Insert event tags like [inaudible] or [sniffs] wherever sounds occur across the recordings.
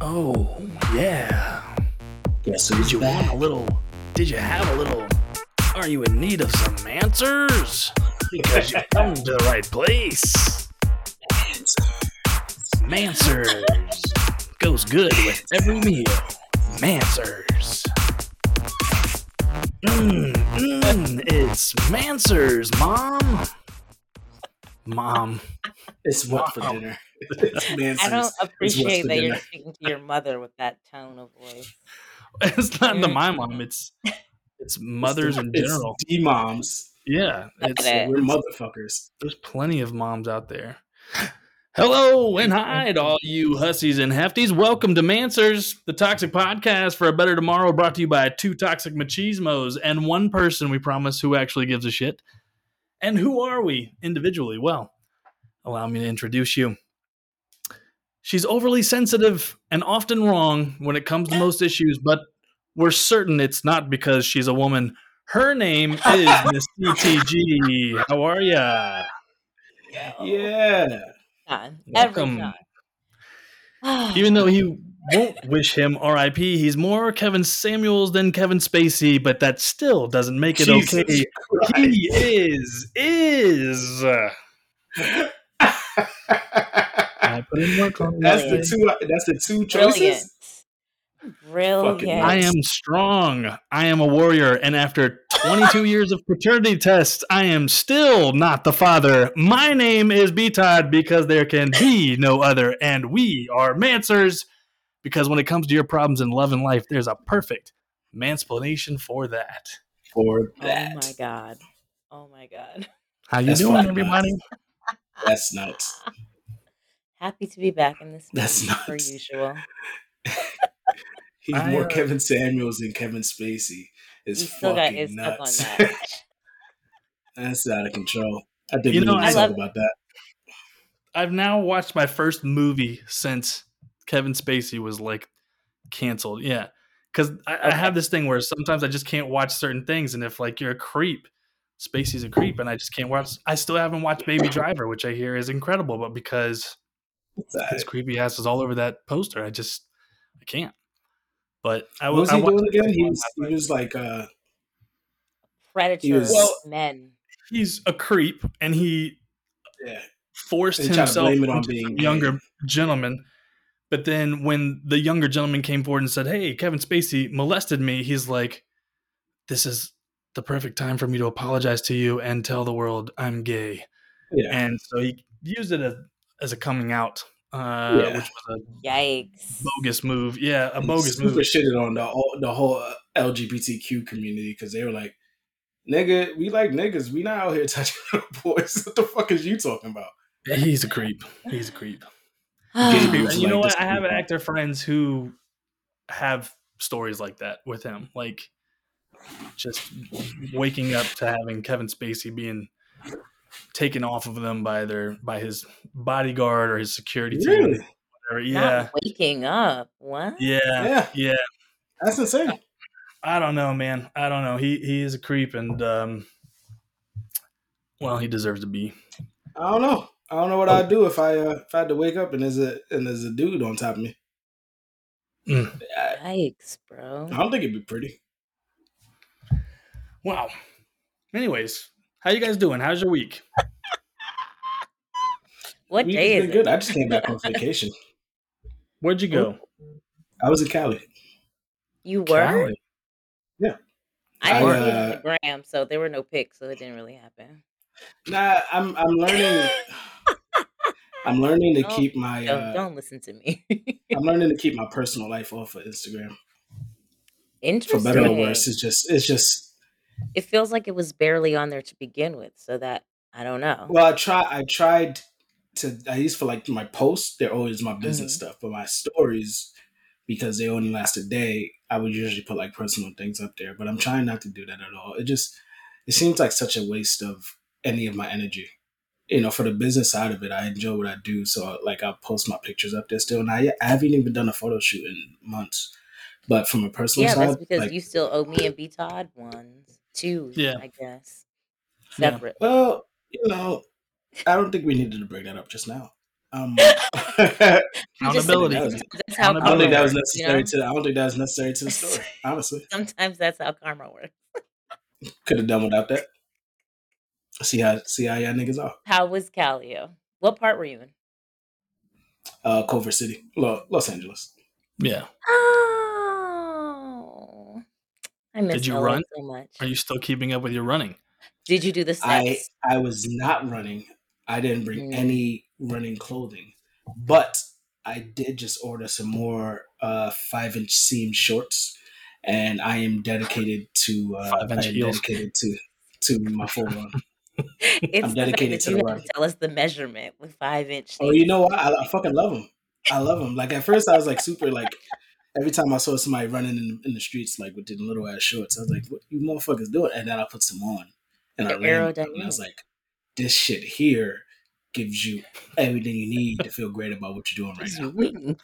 Oh, yeah. Guess Did who's you back? want a little? Did you have a little? Are you in need of some answers? Because you come to the right place. Mansers goes good with every meal. Mansers. Mmm, mmm, it's Mansers, Mom. Mom. It's what for dinner? It's [laughs] I don't [laughs] It's appreciate that you're speaking to your mother with that tone of voice. [laughs] It's not the my mom. It's it's mothers in general. D moms. Yeah, it's Okay. We're motherfuckers. there's plenty of moms out there. [sighs] Hello and hi to all you hussies and hefties. Welcome to Mansers, the toxic podcast for a better tomorrow, brought to you by two toxic machismos and one person we promise who actually gives a shit. And who are we individually? Well, allow me to introduce you. She's overly sensitive and often wrong when it comes to most issues, but we're certain it's not because she's a woman. Her name [laughs] is Miss CTG. How are ya? Yeah. Time. Every Welcome. time. [sighs] Even though he won't wish him RIP, he's more Kevin Samuels than Kevin Spacey, but that still doesn't make it Jesus okay. Christ. He is is. [laughs] I put in work on that's the two. That's the two choices. Brilliant. I am strong. I am a warrior. And after 22 [laughs] years of paternity tests, I am still not the father. My name is B Todd because there can be [laughs] no other. And we are Mansers because when it comes to your problems in love and life, there's a perfect mansplanation for that. For that. Oh my god. Oh my god. How you That's doing, fucking everybody? That's nuts. Happy to be back in this That's not per usual. [laughs] He's I, more uh, Kevin Samuels than Kevin Spacey. It's You still got fucking his stuff on nuts. that. [laughs] That's out of control. I think You we know, need to I talk love- about that. I've now watched my first movie since Kevin Spacey was like canceled. Yeah. Because I, I have this thing where sometimes I just can't watch certain things. And if like you're a creep, Spacey's a creep, and I just can't watch. I still haven't watched Baby Driver, which I hear is incredible, but because It's all his creepy ass is all over that poster, I just I can't. But I What was I he watched doing again? He was, he was like, uh, Predator was- Well- men. he's a creep, and he yeah. forced They himself blame it on onto being some gay. younger gentleman. But then when the younger gentleman came forward and said, "Hey, Kevin Spacey molested me," he's like, "This is the perfect time for me to apologize to you and tell the world I'm gay." Yeah. And so he used it as, as a coming out, uh, Yeah. which was a Yikes. a bogus move. Yeah, a And bogus super move. shitted on the whole, the whole uh, LGBTQ community because they were like, nigga, we like niggas. We not out here [laughs] touching boys. What the fuck is you talking about? He's a creep. He's a creep. [sighs] Gay And dudes you know what? I have actor friends who have stories like that with him, like just waking up to having Kevin Spacey being taken off of them by their by his bodyguard or his security team. Really? Or, yeah, Not waking up. What? yeah, Yeah. yeah. That's insane. I don't know, man. I don't know. He he is a creep, and um, well, he deserves to be. I don't know. I don't know what I'd do if I uh, if I had to wake up and there's a and there's a dude on top of me. Mm. Yikes, bro. I don't think it'd be pretty. Wow. Anyways, how you guys doing? How's your week? [laughs] What Week day has is been it? good. I just came back from [laughs] vacation. Where'd you go? I was in Cali. You were? Cali. I I, didn't see uh, on the gram, so there were no pics, so it didn't really happen. Nah, I'm I'm learning. [laughs] I'm learning to Don't- keep my. Don't, Uh, don't listen to me. I'm learning to keep my personal life off of Instagram. Interesting. For better or worse, it's just it's just. It feels like it was barely on there to begin with, so that I don't know. Well, I try. I tried to. I used for like my posts. They're always my business Mhm. stuff, but my stories, because they only last a day, I would usually put like personal things up there. But I'm trying not to do that at all. It just it seems like such a waste of any of my energy. You know, for the business side of it, I enjoy what I do. So like I'll post my pictures up there still. Now I haven't even done a photo shoot in months. But from a personal yeah, side, that's because like, you still owe me and B Todd ones, two, Yeah. I guess, Yeah. well, you know, I don't think we needed to bring that up just now. Um, [laughs] [laughs] You Accountability. That was- I don't think that was karma you necessary know? to. I don't think that was necessary to the [laughs] story. Honestly, Sometimes that's how karma works. could have done without that. See how see how y'all niggas are. How was Calio? What part were you in? Uh, Culver City, Lo- Los Angeles. Yeah. [gasps] I miss Did you LA run? so much. Are you still keeping up with your running? Did you do the I steps? I was not running. I didn't bring Mm. any running clothing, but I did just order some more uh, five inch seam shorts, and I am dedicated to uh, I Five-inch am heels. dedicated to to my full [laughs] run. it's I'm the fact dedicated that to you the have run. tell us the measurement with five inch. Oh, you know what? I, I fucking love them. I love them. Like at first, I was like super like. Every time I saw somebody running in, in the streets like with the little ass shorts, I was like, "What you motherfuckers doing?" And then I put some on, and I They're ran, and I was like, "This shit here gives you everything you need to feel great about what you're doing right now."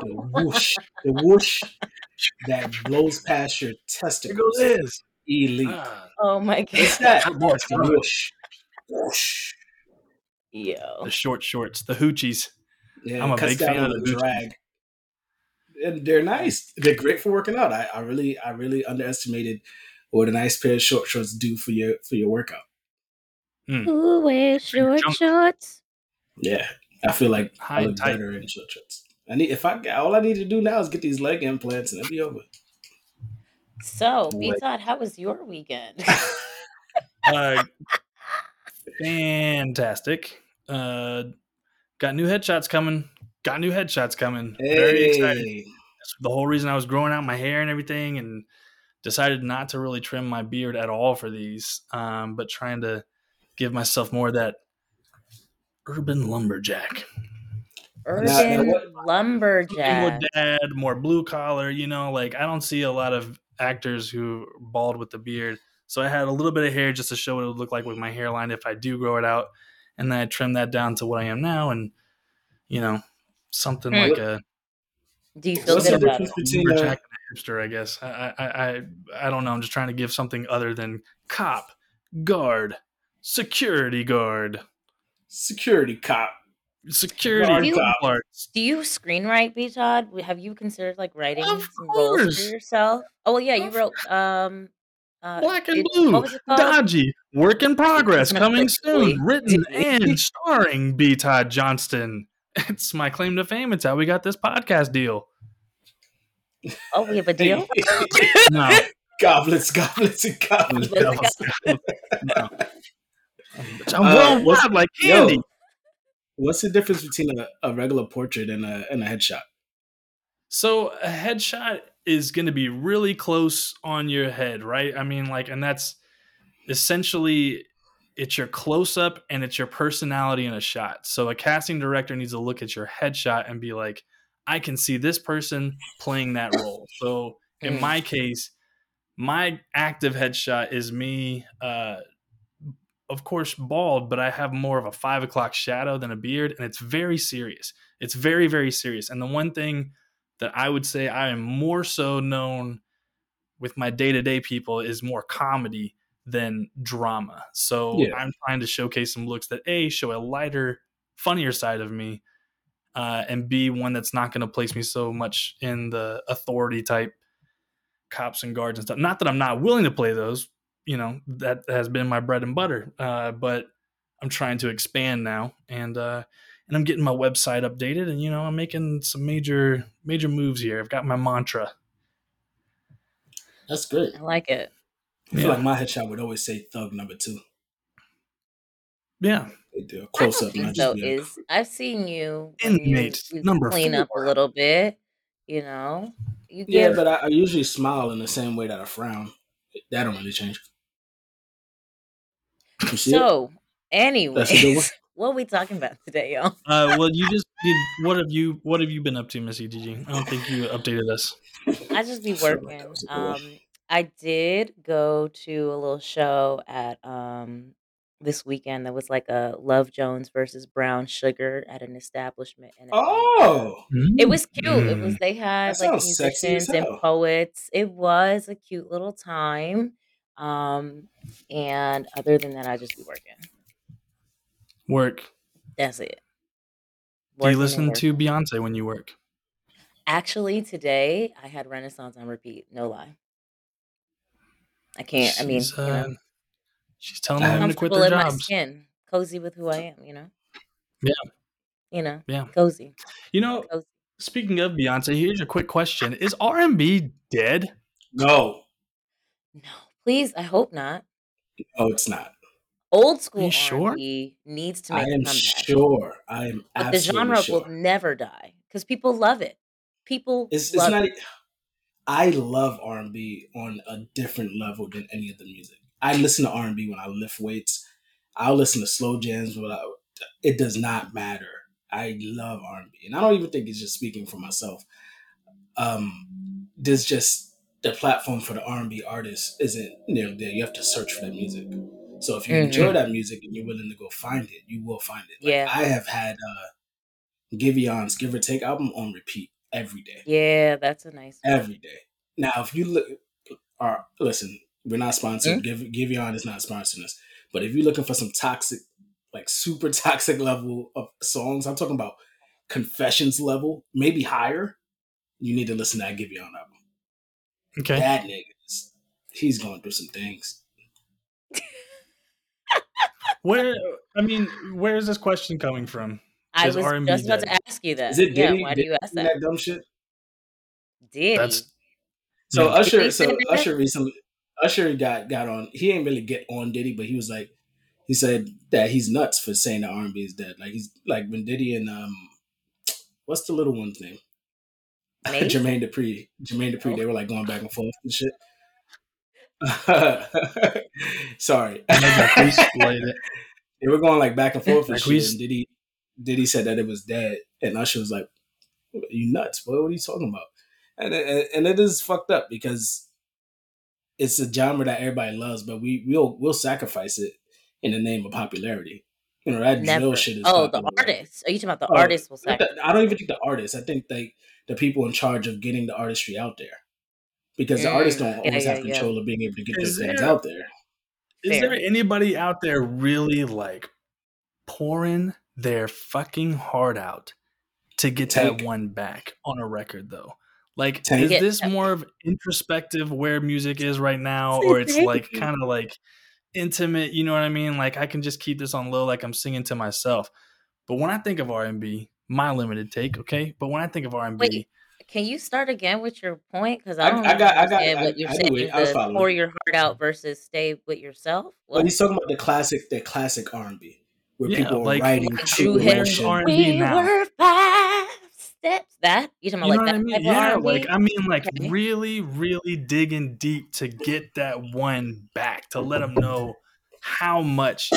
The whoosh, the whoosh that blows past your Here testicles. goes Liz. Elite. Ah, Oh my What's god, that? It's the whoosh. Whoosh. yo! the short shorts, the hoochies. Yeah, I'm a big fan of the the Gucci. drag. And they're nice. They're great for working out. I, I really, I really underestimated what a nice pair of short shorts do for your for your workout. Who wears short Jump. shorts? Yeah, I feel like High I look tight. better in short shorts. I need if I all I need to do now is get these leg implants and it'll be over. So, B Wait. Todd, how was your weekend? [laughs] Uh, fantastic. Uh, got new headshots coming. Got new headshots coming. Very excited. That's the whole reason I was growing out my hair and everything, and decided not to really trim my beard at all for these, um, but trying to give myself more of that urban lumberjack. Urban what- More lumberjack. dad, more blue collar. You know, like I don't see a lot of actors who bald with the beard. So I had a little bit of hair just to show what it would look like with my hairline if I do grow it out, and then I trimmed that down to what I am now, and you know, something Hmm. like a Do you feel What's good the about difference it? between lumberjack a, and a hipster, I guess. I, I I I don't know. I'm just trying to give something other than cop, guard, security guard, security cop? security Guard You- cop. Do you screenwrite, B Todd? Have you considered like writing Of some roles for yourself? Oh well, yeah, you Of- wrote um uh Black and it- Blue, What was? Dodgy, Work in Progress, coming soon, written [laughs] and starring B. Todd Johnston. It's my claim to fame. It's how we got this podcast deal. Oh, we have a deal. [laughs] No, goblets, goblets, and goblets. no, no. I'm Uh, worldwide what's- like Yo, what's the difference between a, a regular portrait and a and a headshot? So a headshot is going to be really close on your head, right? I mean, like, and that's essentially it's your close up and it's your personality in a shot. So a casting director needs to look at your headshot and be like, I can see this person playing that role. So in Mm. my case, my active headshot is me, uh, of course, bald, but I have more of a five o'clock shadow than a beard, and it's very serious. It's very, very serious. And the one thing that I would say I am more so known with my day to day people is more comedy than drama. So Yeah. I'm trying to showcase some looks that A, show a lighter, funnier side of me, uh, and B, one that's not going to place me so much in the authority type cops and guards and stuff. Not that I'm not willing to play those, you know, that has been my bread and butter, uh, but I'm trying to expand now. And, uh, and I'm getting my website updated and you know I'm making some major major moves here. I've got my mantra. That's great. I like it. I feel like my headshot would always say thug number two. Yeah. They do a I close don't up. and Think so is, I've seen you when you, Inmate you number clean up a little bit. You know, you yeah, give but I, I usually smile in the same way that I frown. That don't really change. You see it? so. That's a good one. Anyways, [laughs] what are we talking about today, y'all? Uh, well, you just did. What have you What have you been up to, Missy? Did you? I don't think you updated us. I just be [laughs] working. that was a good one. Um, I did go to a little show at um this weekend. That was like a Love Jones versus Brown Sugar at an establishment in Atlanta. Oh, It was cute. It Mm. was they had That like sounds sexy as musicians and hell. poets. It was a cute little time. Um, and other than that, I just be working. work. That's it. Do you working listen to working. Beyonce when you work? Actually, today I had Renaissance on repeat. No lie. I can't. I mean, She's you know, uh, she's telling I women to quit comfortable their in my skin, cozy with who I am. You know. Yeah. You know, Yeah. cozy, You know, cozy. speaking of Beyonce, here's a quick question: Is R and B dead? No, No, please. I hope not. no, it's not. Old school sure? R&B needs to I make a am comeback, sure. I am but the genre sure. will never die because people love it. People It's it's not. it. I love R and B on a different level than any of the music. I listen to R and B when I lift weights. I'll listen to slow jams. But I, it does not matter. I love R and B, and I don't even think it's just speaking for myself. Um, there's just the platform for the R and B artist isn't nearly there. You have to search for that music. So if you enjoy Mhm. that music and you're willing to go find it, you will find it. Like, Yeah. I have had uh, Giveon's Give or Take album on repeat every day Yeah, that's a nice. one. every day. Now, if you look, or listen, we're not sponsored. Hmm? Give Giveon is not sponsoring us. But if you're looking for some toxic, like super [laughs] toxic level of songs, I'm talking about confessions level, maybe higher. You need to listen to that Giveon album. Okay. That nigga, is- he's going through some things. Where I mean, where is this question coming from? I was R&B just about dead? to ask you that. Is it yeah, Diddy? why do you ask that? that dumb shit? Diddy. That's So Yeah. Usher, Diddy so said that? Usher recently, Usher got got on. He didn't really get on Diddy, but he was like, he said that he's nuts for saying that R and B is dead. Like he's like when Diddy and um, what's the little one's name? [laughs] Nate? Jermaine Dupri. Jermaine Dupri. Oh. They were like going back and forth and shit. [laughs] Sorry, Marquise played it. they were going like back and forth and shit. And Diddy, Diddy said that it was dead, and Usher was like, "You nuts, boy? What are you talking about?" And it, and it is fucked up because it's a genre that everybody loves, but we we'll we'll sacrifice it in the name of popularity. You know that drill shit is. Oh, the artists. Are you talking about the Oh, artists will I don't- I don't even think the artists. I think they the people in charge of getting the artistry out there, because the Mm, artists don't always yeah, have yeah. control of being able to get Is their things out there. Is Fair. there anybody out there really like pouring their fucking heart out to get Tank. that one back on a record though? Like, Tank. is Yeah. this more of introspective where music is right now, or it's like kind of like intimate? You know what I mean? Like, I can just keep this on low, like I'm singing to myself. But when I think of R and B, my limited take, okay. But when I think of R and B, Wait, can you start again with your point? Because I- I don't I got- I got- I- what you're I saying. it. I The pour your heart out versus stay with yourself. Oh, well, he's talking about the classic, the classic R and B, where Yeah, people are like- writing Like true Dru Hill. emotion. R and B we now? were five steps. That you talking You about know like what I that mean? Yeah, R&B? like I mean, like Okay. really, really digging deep to get that one back to let them know how much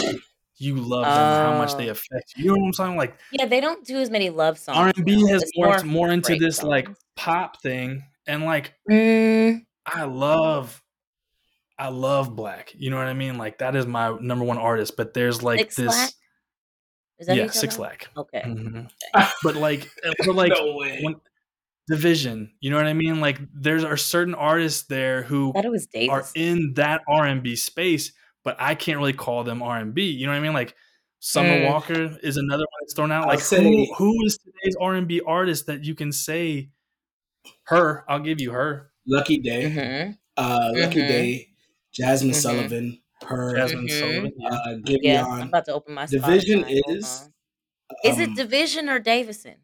you love them, how much they Oh. affect you. You know what I'm saying? Like yeah, they don't do as many love songs. R and B has It's morphed more into break this like pop thing, and like Mm, I love, I love 6LACK. You know what I mean? Like that is my number one artist. But there's like Six this, Lack? Is that yeah, you're talking Six about? Lack. Okay. Mhm. [laughs] But like, but like no way. when division, you know what I mean? Like there's are certain artists there who I thought it was are in that R and B space, but I can't really call them R and B. You know what I mean? Like Summer Mm. Walker is another one that's thrown out. Like say- who who is today's R and B artist that you can say her? I'll give you her. Lucky Daye, Mhm. uh, Lucky Mhm. Day, Jazmine Mhm. Sullivan, her, Jazmine Mhm. Sullivan. Yeah. uh, Yeah, I'm about to open my Division Spotify. Hold is, on. Is um, it Division or Davison?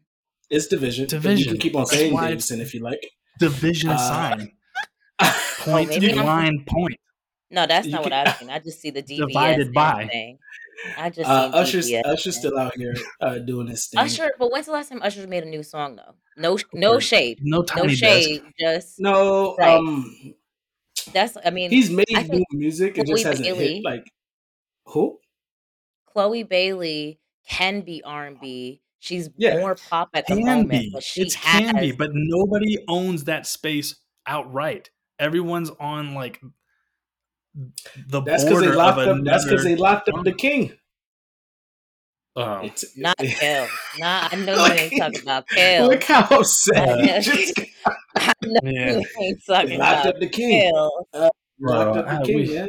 It's division. but You Division. can keep on saying why it's- Davidson if you like. Division Uh, sign. [laughs] Oh, Point maybe I'm- line point. No, that's you not what can- I've seen. I just see the DVS [laughs] Divided by. thing. I just Uh, seen Usher's DVS. Usher's thing. still out here uh, doing his thing. Usher, but when's the last time Usher made a new song though? No, no shade, No no tiny shade. desk. Just no, Right. um, that's. I mean, he's made I new think music. It Chloe just hasn't Bailey- hit like who? Chloe Bailey can be R and B. She's Yeah. more pop at the Can moment, be. but she It has. can be, but nobody owns that space outright. Everyone's on like the That's because they locked of up. That's because they locked up the king. Oh. It's, not Kel. Nah, I know you Look- ain't talking about Kel. Look how upset Uh, [laughs] just I [laughs] know Yeah. you ain't they talking locked about up the king. Kel. Locked Bro, up the I king, wish-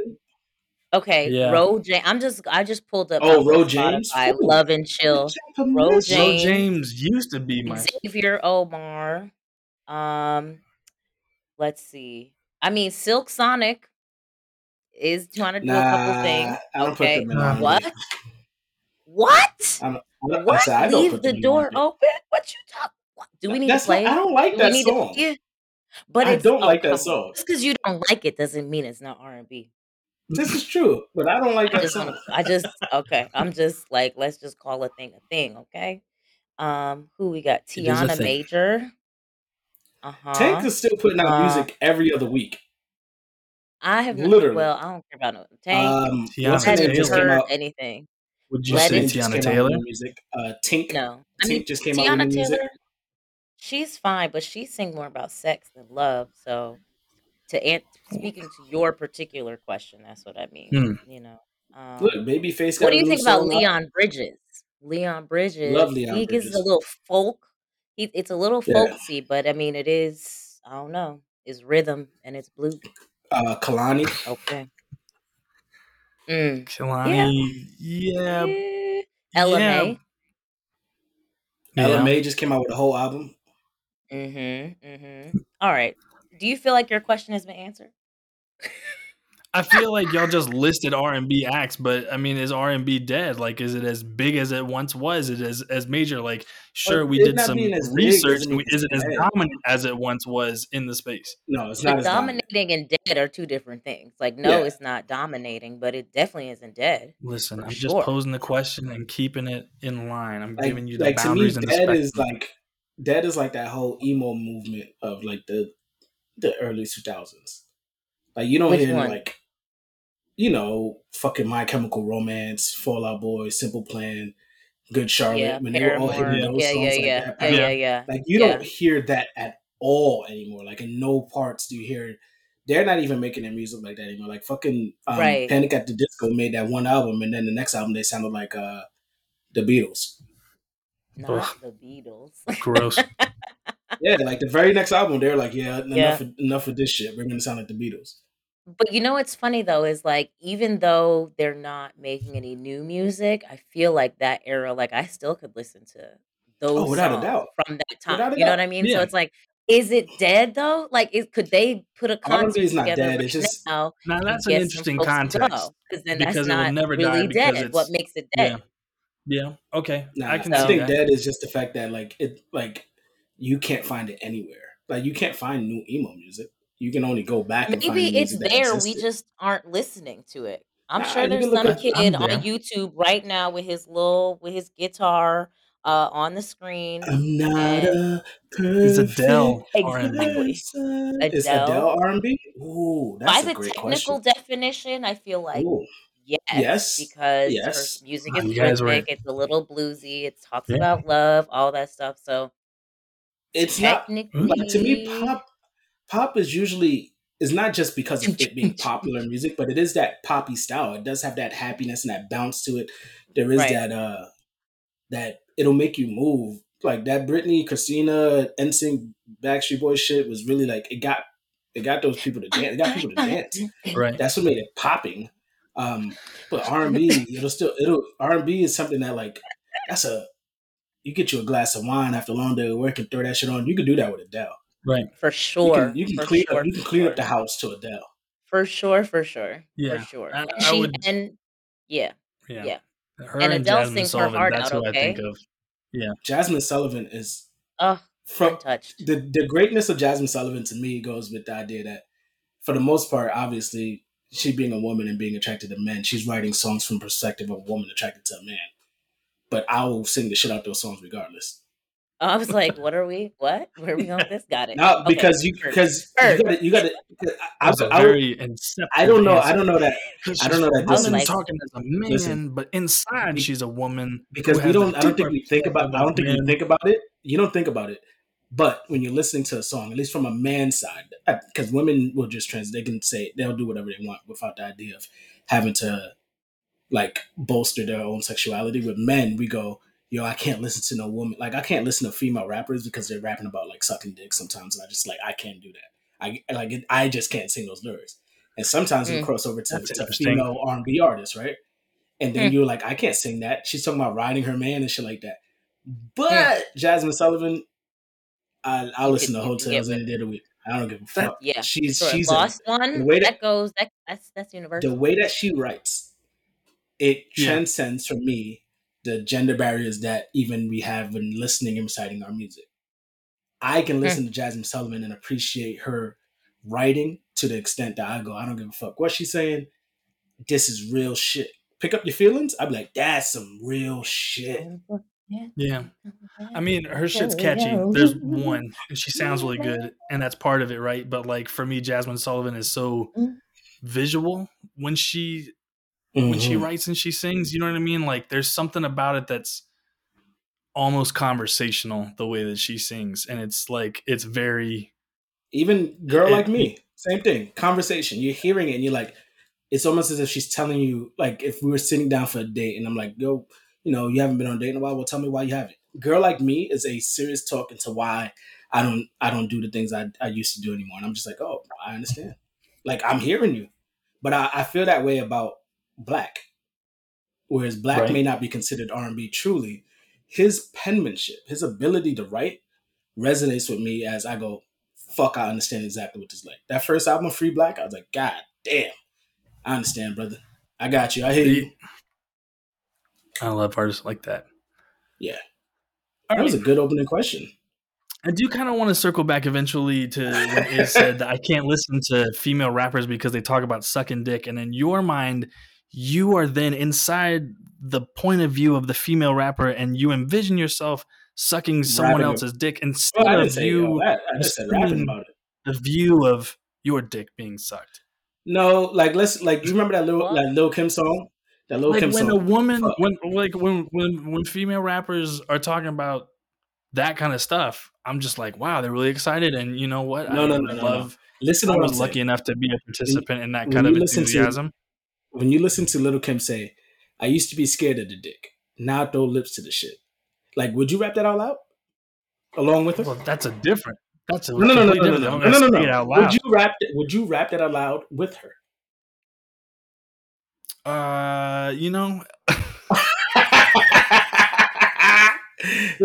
Okay, Yeah. Ro James. I'm just I just pulled up Oh, my Ro James? Ooh. Love and Chill. Ro Ro James. James used to be my Xavier Omar. Um, let's see. I mean, Silk Sonic is trying to do a couple things. Okay, put them in Uh, R&B. what? What? I don't, I don't, I What? I don't Leave the door open? What you talk? What? Do we need That's to play? not. I don't like Do that song. to? Yeah. But I it's don't like that song. Just because you don't like it doesn't mean it's not R and B. This is true, but I don't like I that just want song. to. I just okay. I'm just like let's just call a thing a thing. Okay. Um, who we got? It is a Tiana. Major. Uh Tank huh. is still putting out Uh, music every other week, I have not. literally. Well, I don't care about no Tank. Um, Tiana her I name haven't just Taylor. came out? anything. Would you What's Let say it. Teyana came out with Taylor? music? Uh, Tink. No, I mean Tink just came out with Teyana new music. Taylor. She's fine, but she sing more about sex than love. So to an- speaking to your particular question, that's what I mean. Hmm. You know. Look, Um, Babyface what do you think about song out. Leon Bridges? Leon Love Bridges, Leon he gives a little folk. He, it's a little Yeah. folksy, but I mean, it is. I don't know. It's rhythm and it's blue. Uh, Kehlani. Okay. Mm. Yeah. Kehlani, yeah, yeah. Ella yeah, May. Ella yeah. May just came out with a whole album. Mm-hmm. Mm-hmm. All right. Do you feel like your question has been answered? I feel like y'all just listed R and B acts, but I mean, is R and B dead? Like, is it as big as it once was? Is it as as major? Like, sure, But we did some being as big research. and we- Is it as dead. dominant as it once was in the space? No, it's not But as dominant. dominating and dead are two different things. Like, no, Yeah. it's not dominating, but it definitely isn't dead Listen, I'm just posing the question and keeping it in line. I'm Like, giving you the like to me, boundaries and the Dead spectrum. is like Dead is like that whole emo movement of like the the early two thousands. Like you don't Which hear one? like you know fucking My Chemical Romance, Fall Out Boy, Simple Plan, Good Charlotte Yeah, when they were all hitting those Yeah, songs yeah, like yeah, that. yeah, yeah, yeah, yeah, like you yeah. don't hear that at all anymore. Like in no parts do you hear. They're not even making their music like that anymore. Like fucking um, Right. Panic at the Disco made that one album, and then the next album they sounded like uh the Beatles. Not Ugh, the Beatles. [laughs] gross. [laughs] Yeah, like the very next album, they're like, yeah, enough, yeah. of, enough of this shit. We're gonna sound like the Beatles. But you know what's funny though is like even though they're not making any new music, I feel like that era, like I still could listen to Oh, those without a doubt, from that time. without You know what. I mean? So it's like, is it dead though? Like, is, could they put a and B concert is not together dead. right It's just now Now that's an interesting folks to context? Because then that's because it not never die really because dead. What makes it dead? yeah. Okay, I can I think that. dead is just the fact that like it, like you can't find it anywhere. Like you can't find new emo music. You can only go back and find maybe it's music that there. We just aren't listening to it. I'm Nah, sure there's some up. I, kid on. YouTube right now with his little with his guitar uh on the screen I'm not and a He's perfect Adele R and B. exactly person. Is Adele Adele. R and B? Ooh, By that's a the technical question. definition, I feel like Ooh, yes, yes, because her music is you guys were it's a little bluesy, it talks yeah. about love, all that stuff. So It's not like to me. Pop, pop is usually is not just because of it being popular [laughs] music, but it is that poppy style. It does have that happiness and that bounce to it. There is right. that uh that it'll make you move. Like that Britney, Christina, NSYNC, Backstreet Boys shit was really like it got it got those people to dance. It got people to dance. Right. That's what made it popping. Um, but [laughs] R and B, it'll still it'll R and B is something that like that's a you get you a glass of wine after a long day of work and throw that shit on. You can do that with Adele. Right. For You sure. can you can For clean sure. up you can For clean sure. up the house to Adele. For sure. For sure. For Yeah. sure. I, I she would. and yeah, Yeah. yeah. Her And and Adele Jazmine sings her heart That's out. who I think Okay. of. Yeah. Jazmine Sullivan is Oh, from untouched. the the greatness of Jazmine Sullivan to me goes with the idea that for the most part, obviously, she being a woman and being attracted to men, she's writing songs from the perspective of a woman attracted to a man. But I will sing the shit out of those songs regardless. I was like, what are we? What? Where are we going with this? Got it. Now Okay. because you because you gotta you gotta I, was a I, I, very I inceptive don't know I don't know that I don't know that I was this woman is like, talking as a man, listen but inside she's a woman because we don't I don't think different we think about perspective I don't think we men. think about it. You don't think about it. But when you're listening to a song, at least from a man's side, because women will just trans, they can say they'll do whatever they want without the idea of having to like bolster their own sexuality. With men, we go, yo, I can't listen to no woman. Like I can't listen to female rappers because they're rapping about like sucking dick sometimes, and I just like I can't do that. I like it, I just can't sing those lyrics. and sometimes we Mm. cross over to, That's to female R and B artists, right? And then Mm. you're like, I can't sing that. She's talking about riding her man and shit like that. But Mm. Jazmine Sullivan, I, I'll listen to you can get hotels with any day of the week. I don't give a fuck. Yeah. she's So she's a, lost one the way that, that- goes that that's that's universal. the way that she writes, it Yeah. transcends for me the gender barriers that even we have when listening and reciting our music. I can hmm. listen to Jazmine Sullivan and appreciate her writing to the extent that I go, I don't give a fuck what she's saying. This is real shit. Pick up your feelings. I'd be like, that's some real shit. Yeah. I mean, her shit's catchy. There's [laughs] one, and she sounds really good, [laughs] and that's part of it, right? But like for me, Jazmine Sullivan is so Mm. visual when she when she Mhm. writes and she sings. You know what I mean? Like there's something about it that's almost conversational the way that she sings, and it's like it's very even girl It- like me, same thing. Conversation. You're hearing it and you're like, it's almost as if she's telling you, like, if we were sitting down for a date and I'm like, yo, you know, you haven't been on a date in a while. Well, tell me why you haven't. Girl like me is a serious talk into why I don't I don't do the things I, I used to do anymore. And I'm just like, oh, I understand. Like I'm hearing you. But I, I feel that way about 6LACK. Whereas 6LACK Right. may not be considered R and B truly, his penmanship, his ability to write resonates with me as I go, fuck, I understand exactly what this is like. That first album, Free 6LACK, I was like, God damn. I understand, brother. I got you. I hear you. I love artists like that. Yeah. All That was a good opening question. I do kind of want to circle back eventually to when it [laughs] said that I can't listen to female rappers because they talk about sucking dick, and in your mind, you are then inside the point of view of the female rapper, and you envision yourself sucking someone Rapping. else's dick instead oh, Well, of you all. I just said rapping about it. the view of your dick being sucked. No, like let's like do you remember that little What? that Lil Kim song? That Lil like Kim when a woman Fuck. when like when when when female rappers are talking about that kind of stuff i'm just like wow they're really excited and you know what No, i no, no, no, no. Listen i was lucky saying. enough to be a participant in that kind of listen to- enthusiasm When you listen to Little Kim say, I used to be scared of the dick. Now I throw lips to the shit. Like, would you rap that all out? Along with her? well that's a different that's a No, no, no, no, no, no, no, no, no, no, say it no. out loud. Would you rap? Would you rap that aloud with her? Uh you know [laughs] the